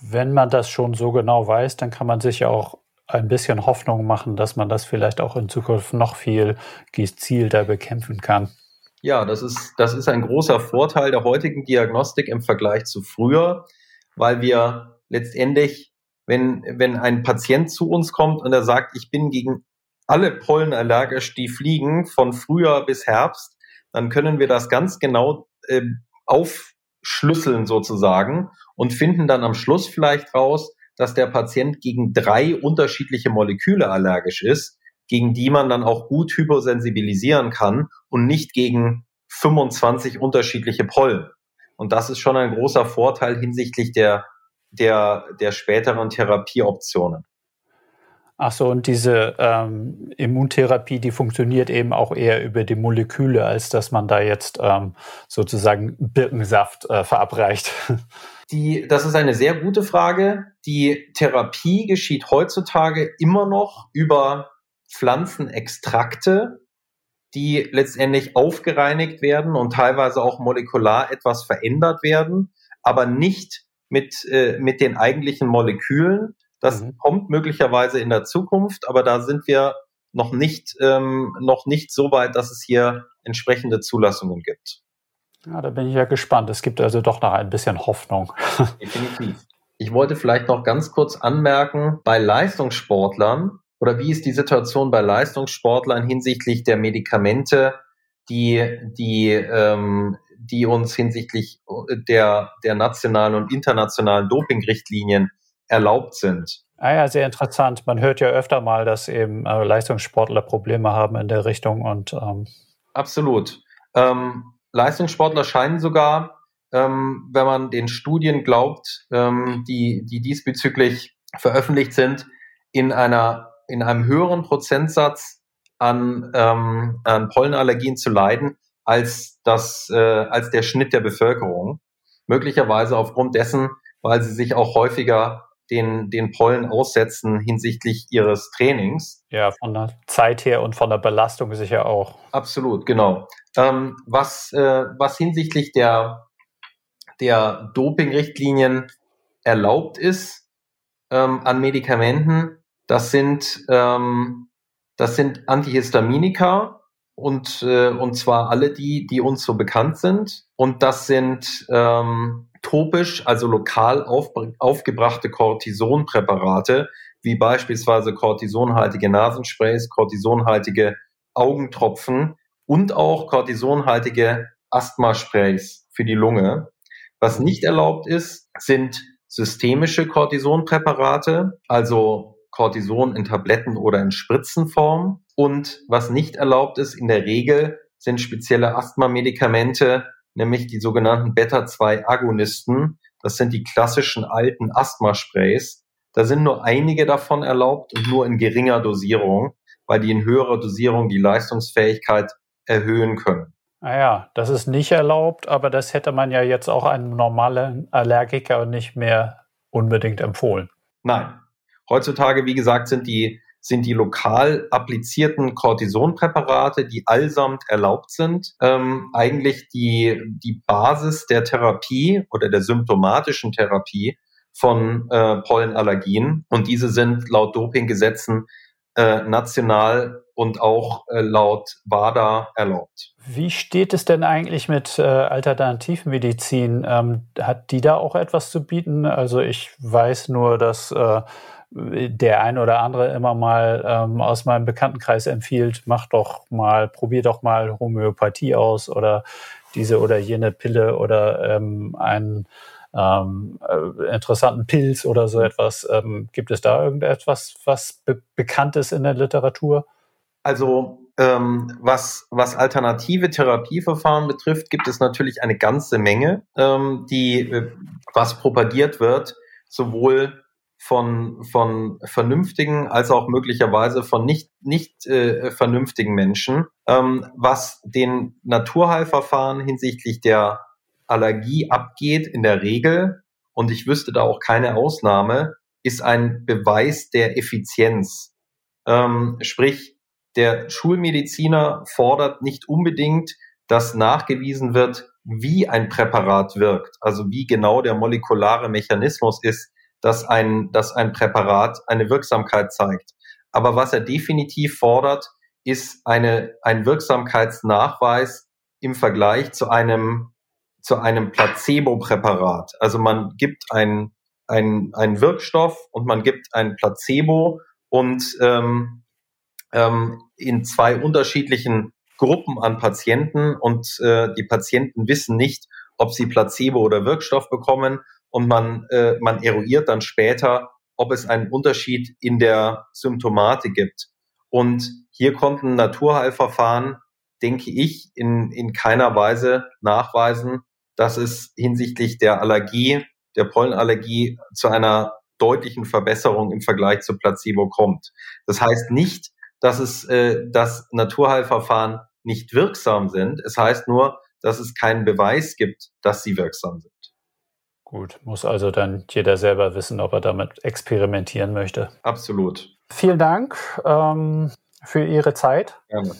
D: Wenn man das schon so genau weiß, dann kann man sich ja auch ein bisschen Hoffnung machen, dass man das vielleicht auch in Zukunft noch viel gezielter bekämpfen kann.
E: Ja, das ist, das ist ein großer Vorteil der heutigen Diagnostik im Vergleich zu früher, weil wir letztendlich, wenn, wenn ein Patient zu uns kommt und er sagt, ich bin gegen alle Pollen allergisch, die fliegen von Frühjahr bis Herbst, dann können wir das ganz genau äh, aufschlüsseln sozusagen und finden dann am Schluss vielleicht raus, dass der Patient gegen drei unterschiedliche Moleküle allergisch ist, gegen die man dann auch gut hyposensibilisieren kann und nicht gegen 25 unterschiedliche Pollen. Und das ist schon ein großer Vorteil hinsichtlich der, der, der späteren Therapieoptionen.
D: Ach so, und diese ähm, Immuntherapie, die funktioniert eben auch eher über die Moleküle, als dass man da jetzt ähm, sozusagen Birkensaft äh, verabreicht.
E: Die, das ist eine sehr gute Frage. Die Therapie geschieht heutzutage immer noch über Pflanzenextrakte, die letztendlich aufgereinigt werden und teilweise auch molekular etwas verändert werden, aber nicht mit, äh, mit den eigentlichen Molekülen, das mhm. kommt möglicherweise in der Zukunft, aber da sind wir noch nicht, ähm, noch nicht so weit, dass es hier entsprechende Zulassungen gibt.
D: Ja, da bin ich ja gespannt. Es gibt also doch noch ein bisschen Hoffnung.
E: Definitiv. Ich wollte vielleicht noch ganz kurz anmerken, bei Leistungssportlern oder wie ist die Situation bei Leistungssportlern hinsichtlich der Medikamente, die, die, ähm, die uns hinsichtlich der, der nationalen und internationalen Dopingrichtlinien erlaubt sind.
D: Ah ja, sehr interessant. Man hört ja öfter mal, dass eben äh, Leistungssportler Probleme haben in der Richtung und ähm
E: absolut. Ähm, Leistungssportler scheinen sogar, ähm, wenn man den Studien glaubt, ähm, die, die diesbezüglich veröffentlicht sind, in einer in einem höheren Prozentsatz an, ähm, an Pollenallergien zu leiden als das äh, als der Schnitt der Bevölkerung. Möglicherweise aufgrund dessen, weil sie sich auch häufiger den, den Pollen aussetzen hinsichtlich ihres Trainings.
D: Ja, von der Zeit her und von der Belastung sicher auch.
E: Absolut, genau. Ähm, was, äh, was hinsichtlich der, der Dopingrichtlinien erlaubt ist ähm, an Medikamenten, das sind, ähm, das sind Antihistaminika und, äh, und zwar alle die, die uns so bekannt sind. Und das sind ähm, topisch, also lokal auf, aufgebrachte Cortisonpräparate, wie beispielsweise cortisonhaltige Nasensprays, cortisonhaltige Augentropfen und auch cortisonhaltige Asthmasprays für die Lunge. Was nicht erlaubt ist, sind systemische Cortisonpräparate, also Cortison in Tabletten oder in Spritzenform. Und was nicht erlaubt ist, in der Regel sind spezielle Asthma-Medikamente, nämlich die sogenannten Beta-2-Agonisten. Das sind die klassischen alten Asthma-Sprays. Da sind nur einige davon erlaubt und nur in geringer Dosierung, weil die in höherer Dosierung die Leistungsfähigkeit erhöhen können.
D: Naja, ah das ist nicht erlaubt, aber das hätte man ja jetzt auch einem normalen Allergiker nicht mehr unbedingt empfohlen.
E: Nein. Heutzutage, wie gesagt, sind die sind die lokal applizierten Cortisonpräparate, die allsamt erlaubt sind, ähm, eigentlich die, die Basis der Therapie oder der symptomatischen Therapie von äh, Pollenallergien. Und diese sind laut Dopinggesetzen äh, national und auch äh, laut WADA erlaubt.
D: Wie steht es denn eigentlich mit äh, Alternativmedizin? Ähm, hat die da auch etwas zu bieten? Also ich weiß nur, dass äh, der ein oder andere immer mal ähm, aus meinem Bekanntenkreis empfiehlt, mach doch mal, probier doch mal Homöopathie aus oder diese oder jene Pille oder ähm, einen ähm, äh, interessanten Pilz oder so etwas. Ähm, gibt es da irgendetwas, was be bekannt ist in der Literatur?
E: Also ähm, was, was alternative Therapieverfahren betrifft, gibt es natürlich eine ganze Menge, ähm, die äh, was propagiert wird, sowohl von, von vernünftigen als auch möglicherweise von nicht, nicht äh, vernünftigen Menschen, ähm, was den Naturheilverfahren hinsichtlich der Allergie abgeht in der Regel, und ich wüsste da auch keine Ausnahme, ist ein Beweis der Effizienz. Ähm, sprich, der Schulmediziner fordert nicht unbedingt, dass nachgewiesen wird, wie ein Präparat wirkt, also wie genau der molekulare Mechanismus ist, dass ein, dass ein Präparat eine Wirksamkeit zeigt. Aber was er definitiv fordert, ist eine, ein Wirksamkeitsnachweis im Vergleich zu einem, zu einem Placebo-Präparat. Also man gibt ein, ein, ein Wirkstoff und man gibt ein Placebo und ähm, ähm, in zwei unterschiedlichen Gruppen an Patienten und äh, die Patienten wissen nicht, ob sie Placebo oder Wirkstoff bekommen und man, äh, man eruiert dann später, ob es einen Unterschied in der Symptomatik gibt. Und hier konnten Naturheilverfahren, denke ich, in, in keiner Weise nachweisen, dass es hinsichtlich der Allergie, der Pollenallergie zu einer deutlichen Verbesserung im Vergleich zu Placebo kommt. Das heißt nicht, dass es, äh, dass Naturheilverfahren nicht wirksam sind. Es heißt nur, dass es keinen Beweis gibt, dass sie wirksam sind.
D: Gut, muss also dann jeder selber wissen, ob er damit experimentieren möchte.
E: Absolut.
D: Vielen Dank ähm, für Ihre Zeit.
E: Gerne.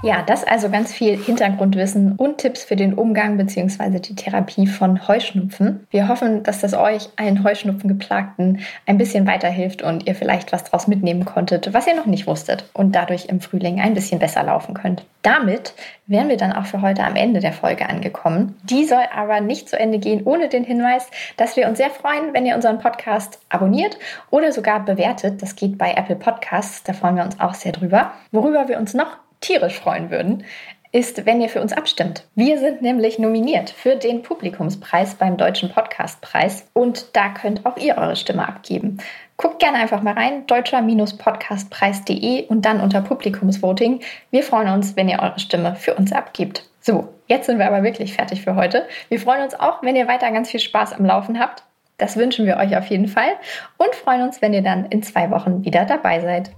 B: Ja, das also ganz viel Hintergrundwissen und Tipps für den Umgang bzw. die Therapie von Heuschnupfen. Wir hoffen, dass das euch, allen Heuschnupfengeplagten, ein bisschen weiterhilft und ihr vielleicht was draus mitnehmen konntet, was ihr noch nicht wusstet und dadurch im Frühling ein bisschen besser laufen könnt. Damit wären wir dann auch für heute am Ende der Folge angekommen. Die soll aber nicht zu Ende gehen ohne den Hinweis, dass wir uns sehr freuen, wenn ihr unseren Podcast abonniert oder sogar bewertet. Das geht bei Apple Podcasts, da freuen wir uns auch sehr drüber. Worüber wir uns noch tierisch freuen würden, ist, wenn ihr für uns abstimmt. Wir sind nämlich nominiert für den Publikumspreis beim Deutschen Podcastpreis und da könnt auch ihr eure Stimme abgeben. Guckt gerne einfach mal rein, deutscher-podcastpreis.de und dann unter Publikumsvoting. Wir freuen uns, wenn ihr eure Stimme für uns abgibt. So, jetzt sind wir aber wirklich fertig für heute. Wir freuen uns auch, wenn ihr weiter ganz viel Spaß am Laufen habt. Das wünschen wir euch auf jeden Fall und freuen uns, wenn ihr dann in zwei Wochen wieder dabei seid.